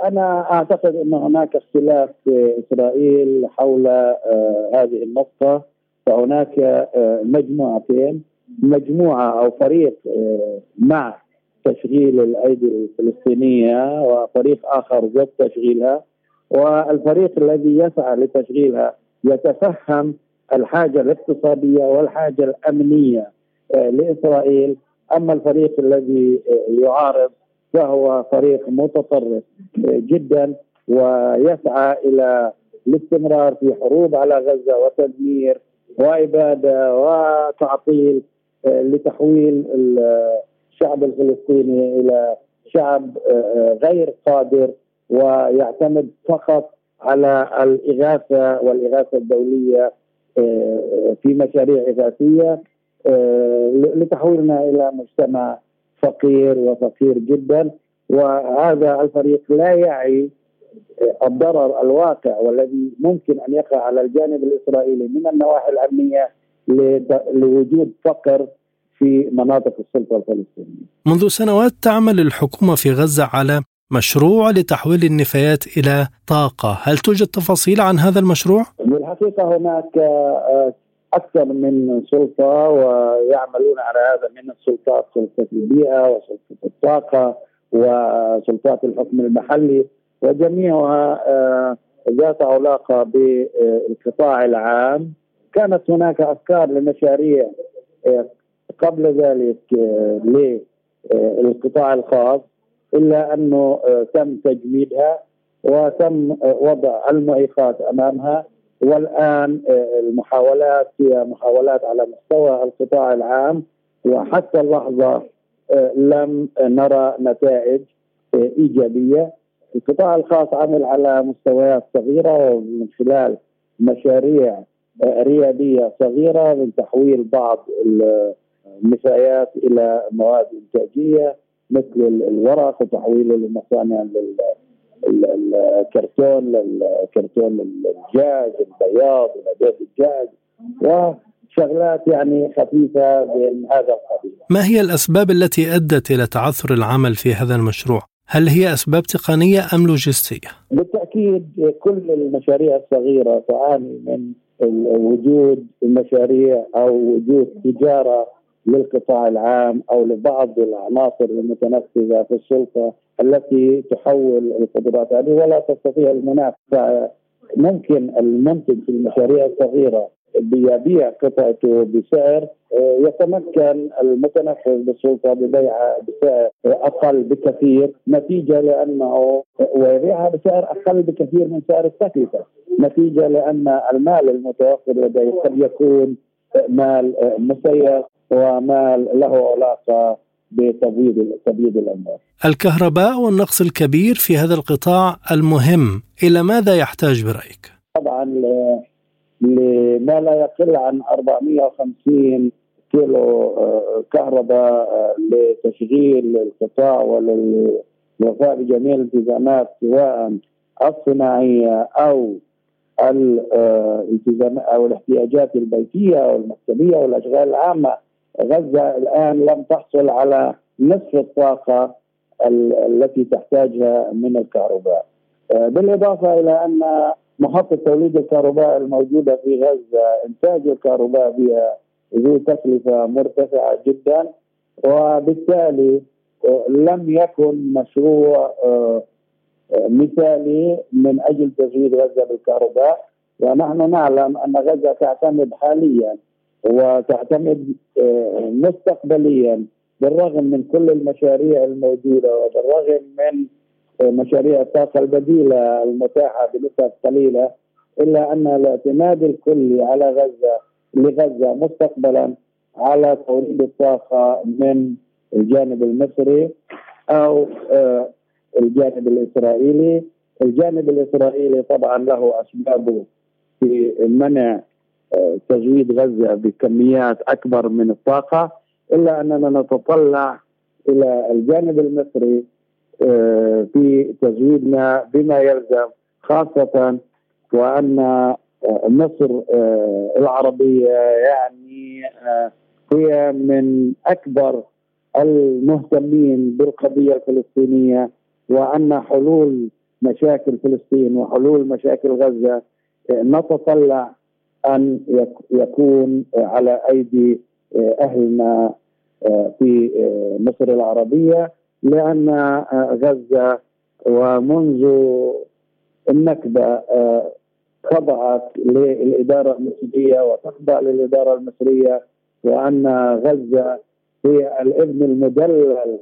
أنا أعتقد أن هناك اختلاف في إسرائيل حول آه، هذه النقطة فهناك آه، مجموعتين مجموعة أو فريق آه، مع تشغيل الأيدي الفلسطينية وفريق آخر ضد تشغيلها والفريق الذي يسعى لتشغيلها يتفهم الحاجة الاقتصادية والحاجة الأمنية آه، لإسرائيل. أما الفريق الذي آه، يعارض فهو فريق متطرف آه، جدا ويسعى إلى الاستمرار في حروب على غزة وتدمير وإبادة وتعطيل لتحويل الشعب الفلسطيني إلى شعب غير قادر. ويعتمد فقط على الإغاثة والإغاثة الدولية في مشاريع إغاثية لتحويلنا إلى مجتمع فقير وفقير جدا وهذا الفريق لا يعي الضرر الواقع والذي ممكن أن يقع على الجانب الإسرائيلي من النواحي الأمنية لوجود فقر في مناطق السلطة الفلسطينية. منذ سنوات تعمل الحكومة في غزة على مشروع لتحويل النفايات إلى طاقة، هل توجد تفاصيل عن هذا المشروع؟ بالحقيقة هناك آه، أكثر من سلطة ويعملون على هذا من السلطات سلطة البيئة وسلطة الطاقة وسلطات الحكم المحلي وجميعها آه، ذات علاقة بالقطاع العام. كانت هناك أفكار لمشاريع آه، قبل ذلك للقطاع الخاص. إلا أنه تم تجميدها وتم وضع المعيقات أمامها. والآن المحاولات هي محاولات على مستوى القطاع العام. وحتى اللحظة لم نرى نتائج إيجابية. القطاع الخاص عمل على مستويات صغيرة ومن خلال مشاريع ريادية صغيرة من تحويل بعض النفايات إلى مواد إنتاجية. مثل الورق وتحويله لمصانع الكرتون للكرتون الجاز البياض ونبات الجاز وشغلات يعني خفيفة من هذا القبيل. ما هي الأسباب التي أدت إلى تعثر العمل في هذا المشروع؟ هل هي أسباب تقنية أم لوجستية؟ بالتأكيد كل المشاريع الصغيرة تعاني من وجود المشاريع أو وجود تجارة للقطاع العام أو لبعض العناصر المتنفذة في السلطة التي تحول القدرات هذه ولا تستطيع المنافسه ممكن المنتج في المشاريع الصغيرة بيبيع قطعته بسعر آه، يتمكن المتنفذ بالسلطة ببيعها بسعر أقل بكثير نتيجة لأنه ويبيعها بسعر أقل بكثير من سعر التكلفة نتيجة لأن المال المتوفر لديه قد يكون مال مسيس ومال له علاقة بتبويض تبويض الاموال. الكهرباء والنقص الكبير في هذا القطاع المهم إلى ماذا يحتاج برأيك؟ طبعا لما لا يقل عن 450 كيلو آه، كهرباء آه، لتشغيل القطاع وللوفاء بجميع الالتزامات سواء الصناعية أو الالتزام أو الاحتياجات البيتية أو المكتبية والاشغال العامة غزة الآن لم تحصل على نصف الطاقة التي تحتاجها من الكهرباء. آه، بالإضافة إلى أن محطة توليد الكهرباء الموجودة في غزة إنتاج الكهرباء بها ذو تكلفة مرتفعة جدا وبالتالي آه، لم يكن مشروع آه، مثالي من أجل تزويد غزة بالكهرباء. ونحن نعلم أن غزة تعتمد حاليا وتعتمد مستقبليا بالرغم من كل المشاريع الموجودة وبالرغم من مشاريع الطاقة البديلة المتاحة بنسب قليلة إلا أن الاعتماد الكلي على غزة لغزة مستقبلا على توليد الطاقة من الجانب المصري أو آه، الجانب الإسرائيلي. الجانب الإسرائيلي طبعا له أسبابه في منع تزويد غزة بكميات أكبر من الطاقة إلا أننا نتطلع إلى الجانب المصري آه، في تزويدنا بما يلزم خاصة وأن آه، مصر آه، العربية يعني هي من أكبر المهتمين بالقضية الفلسطينية وأن حلول مشاكل فلسطين وحلول مشاكل غزة نتطلع أن يكون على أيدي أهلنا في مصر العربية لأن آه، غزة ومنذ النكبة آه، خضعت للإدارة المصرية وتخضع للإدارة المصرية وأن غزة هي الابن المدلل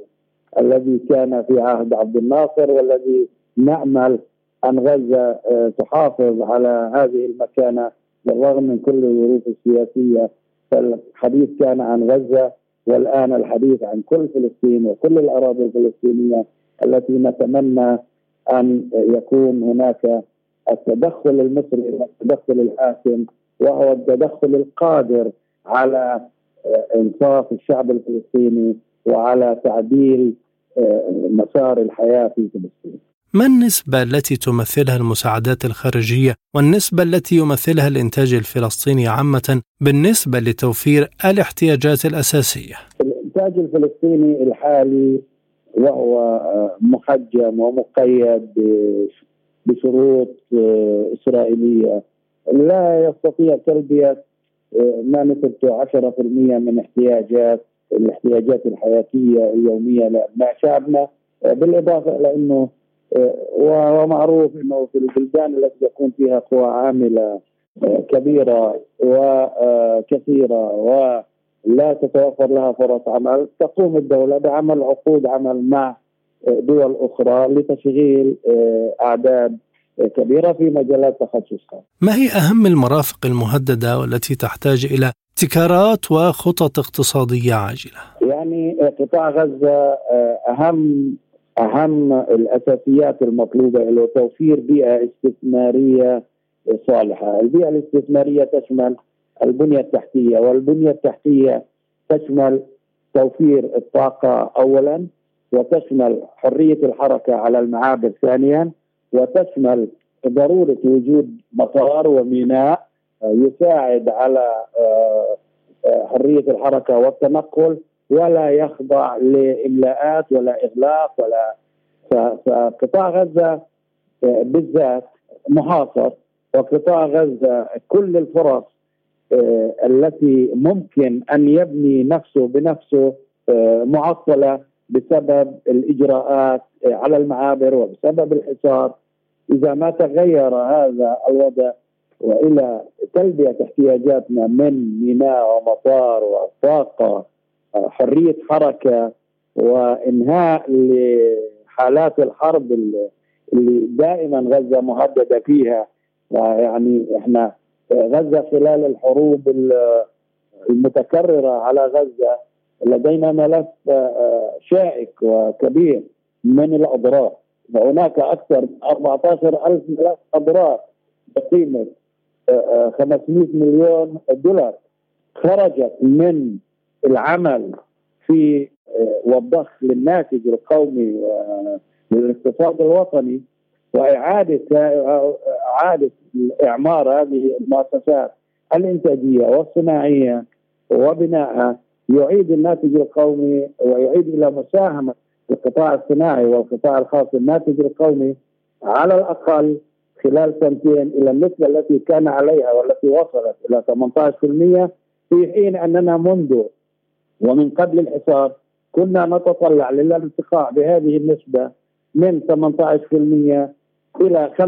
الذي كان في عهد عبد الناصر والذي نأمل أن غزة تحافظ على هذه المكانة بالرغم من كل الظروف السياسية فالحديث كان عن غزة والآن الحديث عن كل فلسطين وكل الأراضي الفلسطينية التي نتمنى أن يكون هناك التدخل المصري والتدخل الحاسم وهو التدخل القادر على إنصاف الشعب الفلسطيني وعلى تعديل آه، مسار الحياة في فلسطين. ما النسبة التي تمثلها المساعدات الخارجية والنسبة التي يمثلها الإنتاج الفلسطيني عامة بالنسبة لتوفير الاحتياجات الأساسية؟ الإنتاج الفلسطيني الحالي وهو آه، محجم ومقيد بشروط آه، إسرائيلية لا يستطيع تلبية آه، ما نسبته 10% من احتياجات الاحتياجات الحياتية اليومية لأبناء شعبنا بالإضافة إلى أنه ومعروف أنه في البلدان التي يكون فيها قوى عاملة كبيرة وكثيرة ولا تتوفر لها فرص عمل تقوم الدولة بعمل عقود عمل مع دول أخرى لتشغيل آه، أعداد كبيرة في مجالات تخصصها. ما هي أهم المرافق المهددة والتي تحتاج إلى ابتكارات وخطط اقتصادية عاجلة؟ يعني قطاع غزة آه، أهم الأساسيات المطلوبة له توفير بيئة استثمارية صالحة. البيئة الاستثمارية تشمل البنية التحتية والبنية التحتية تشمل توفير الطاقة أولا وتشمل حرية الحركة على المعابر ثانيا وتشمل ضرورة وجود مطار وميناء يساعد على آه، آه، حرية الحركة والتنقل ولا يخضع لاملاءات ولا اغلاق ولا فقطاع غزة بالذات محاصر وقطاع غزة كل الفرص التي ممكن أن يبني نفسه بنفسه معطلة بسبب الإجراءات على المعابر وبسبب الحصار. إذا ما تغير هذا الوضع وإلى تلبية احتياجاتنا من ميناء ومطار وطاقة حرية حركة وإنهاء لحالات الحرب اللي دائما غزة مهددة فيها. يعني إحنا غزة خلال الحروب المتكررة على غزة لدينا ملف آه، آه، شائك وكبير من الأضرار. وهناك أكثر من 14 ألف ملف أضرار بقيمة 500 آه، مليون دولار خرجت من العمل في والضخ للناتج القومي للاقتصاد الوطني وإعادة إعادة إعمار هذه المؤسسات الإنتاجية والصناعية وبنائها يعيد الناتج القومي ويعيد إلى مساهمة القطاع الصناعي والقطاع الخاص الناتج القومي على الأقل خلال سنتين إلى النسبة التي كان عليها والتي وصلت إلى 18% في حين أننا منذ ومن قبل الحصار كنا نتطلع للارتقاء بهذه النسبة من 18% إلى 25%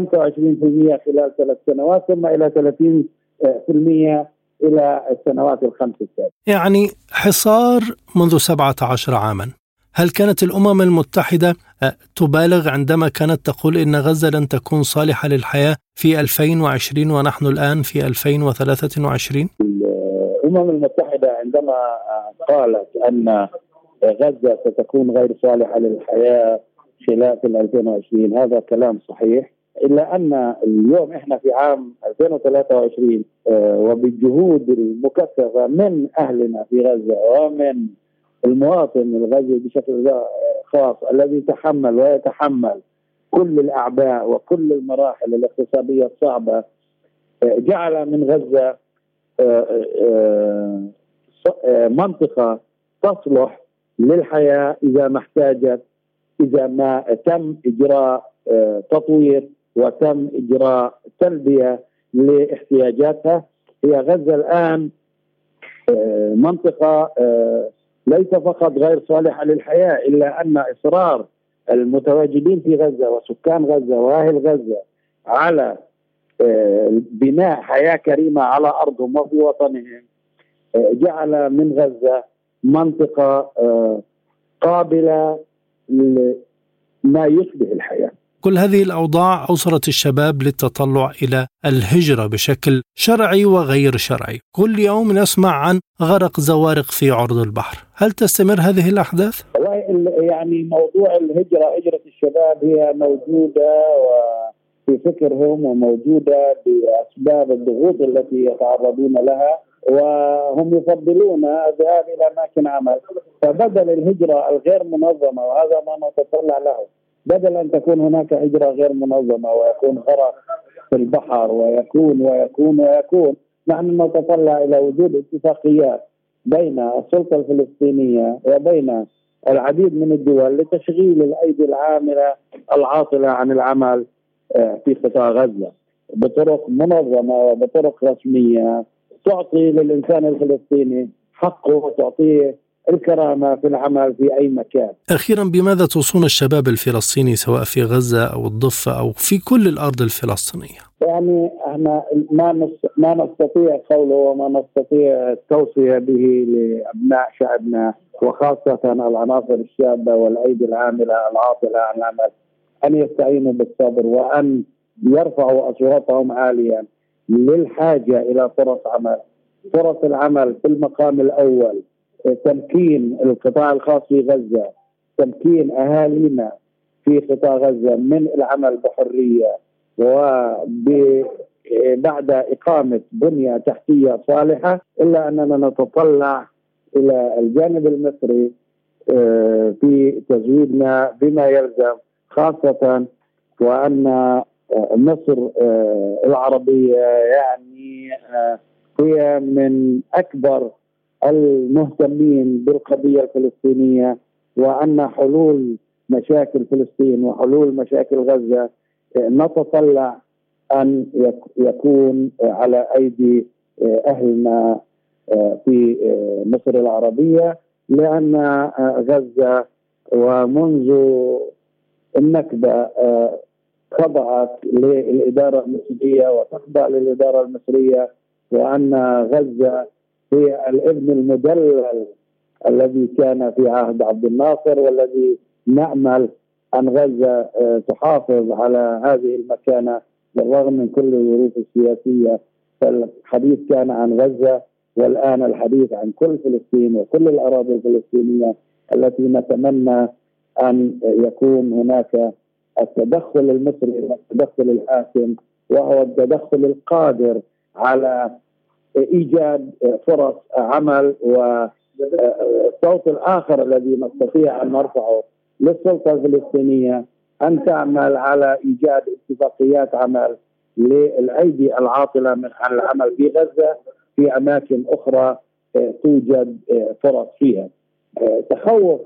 خلال ثلاث سنوات ثم إلى 30% إلى السنوات الخمس التالية يعني حصار منذ 17 عاما هل كانت الأمم المتحدة آه، تبالغ عندما كانت تقول إن غزة لن تكون صالحة للحياة في 2020 ونحن الآن في 2023 الأمم المتحدة عندما قالت أن غزة ستكون غير صالحة للحياة خلال 2020 هذا كلام صحيح. إلا أن اليوم إحنا في عام 2023 آه، وبالجهود المكثفة من أهلنا في غزة ومن المواطن الغزي بشكل خاص الذي تحمل ويتحمل كل الأعباء وكل المراحل الاقتصادية الصعبة آه، جعل من غزة منطقة تصلح للحياة إذا ما احتاجت إذا ما تم إجراء تطوير وتم إجراء تلبية لاحتياجاتها. هي غزة الآن آه، منطقة آه، ليس فقط غير صالحة للحياة إلا أن إصرار المتواجدين في غزة وسكان غزة وأهل غزة على آه، بناء حياة كريمة على أرضهم وفي وطنهم جعل من غزة منطقة قابلة لما يشبه الحياة. كل هذه الأوضاع أوصلت الشباب للتطلع إلى الهجرة بشكل شرعي وغير شرعي. كل يوم نسمع عن غرق زوارق في عرض البحر. هل تستمر هذه الأحداث؟ يعني موضوع الهجرة هجرة الشباب هي موجودة وفي فكرهم وموجودة بأسباب الضغوط التي يتعرضون لها وهم يفضلون الذهاب إلى أماكن عمل. فبدل الهجرة الغير منظمة وهذا ما نتطلع له. بدل أن تكون هناك هجرة غير منظمة ويكون غرق في البحر ويكون ويكون ويكون نحن نتطلع إلى وجود اتفاقيات بين السلطة الفلسطينية وبين العديد من الدول لتشغيل الأيدي العاملة العاطلة عن العمل. في قطاع غزة بطرق منظمة وبطرق رسمية تعطي للإنسان الفلسطيني حقه وتعطيه الكرامة في العمل في أي مكان. أخيرا بماذا توصون الشباب الفلسطيني سواء في غزة أو الضفة أو في كل الأرض الفلسطينية؟ يعني إحنا ما ما نستطيع قوله وما نستطيع التوصية به لأبناء شعبنا وخاصة العناصر الشابة والأيدي العاملة العاطلة عن العمل أن يستعينوا بالصبر وأن يرفعوا اصواتهم عاليا للحاجة إلى فرص عمل. فرص العمل في المقام الأول تمكين القطاع الخاص في غزة تمكين أهالينا في قطاع غزة من العمل بحرية وبعد إقامة بنية تحتية صالحة إلا أننا نتطلع إلى الجانب المصري آه، في تزويدنا بما يلزم. خاصة وأن مصر آه، العربية يعني آه، هي من أكبر المهتمين بالقضية الفلسطينية وأن حلول مشاكل فلسطين وحلول مشاكل آه، نتطلع أن يكون على أيدي أهلنا في مصر العربية لأن غزة ومنذ النكبة خضعت للإدارة المصرية وتخضع للإدارة المصرية وأن غزة هي الابن المدلل الذي كان في عهد عبد الناصر والذي نأمل أن غزة آه، تحافظ على هذه المكانة بالرغم من كل الظروف السياسية. فالحديث كان عن غزة والآن الحديث عن كل فلسطين وكل الأراضي الفلسطينية التي نتمنى أن يكون هناك التدخل المصري والتدخل الحاكم وهو التدخل القادر على إيجاد فرص عمل والصوت الآخر الذي نستطيع أن نرفعه للسلطة الفلسطينية أن تعمل على إيجاد اتفاقيات عمل للأيدي العاطلة من العمل في غزة في أماكن أخرى توجد فرص فيها. تخوف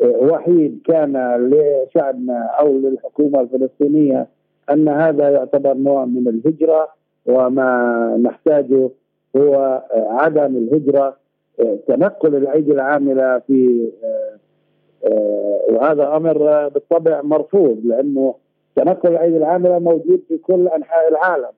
وحيد كان لشعبنا أو للحكومة الفلسطينية أن هذا يعتبر نوع من الهجرة وما نحتاجه هو عدم الهجرة تنقل الأيدي العاملة في وهذا أمر بالطبع مرفوض لأنه تنقل الأيدي العاملة موجود في كل أنحاء العالم.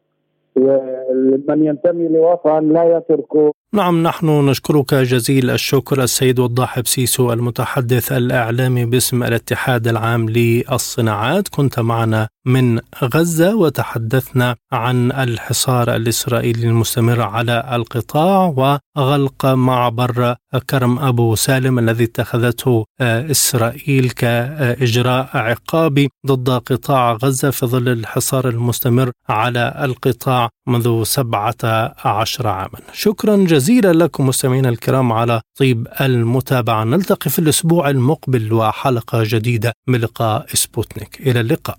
ومن ينتمي لوطن لا يتركه نعم نحن نشكرك جزيل الشكر السيد وضاح بسيسو المتحدث الإعلامي باسم الاتحاد العام للصناعات. كنت معنا من غزة وتحدثنا عن الحصار الإسرائيلي المستمر على القطاع وغلق معبر كرم أبو سالم الذي اتخذته آه، إسرائيل كإجراء عقابي ضد قطاع غزة في ظل الحصار المستمر على القطاع منذ سبعة عشر عاما. شكرا جزيلا لكم مستمعينا الكرام على طيب المتابعة. نلتقي في الأسبوع المقبل وحلقة جديدة. من لقاء سبوتنيك. إلى اللقاء.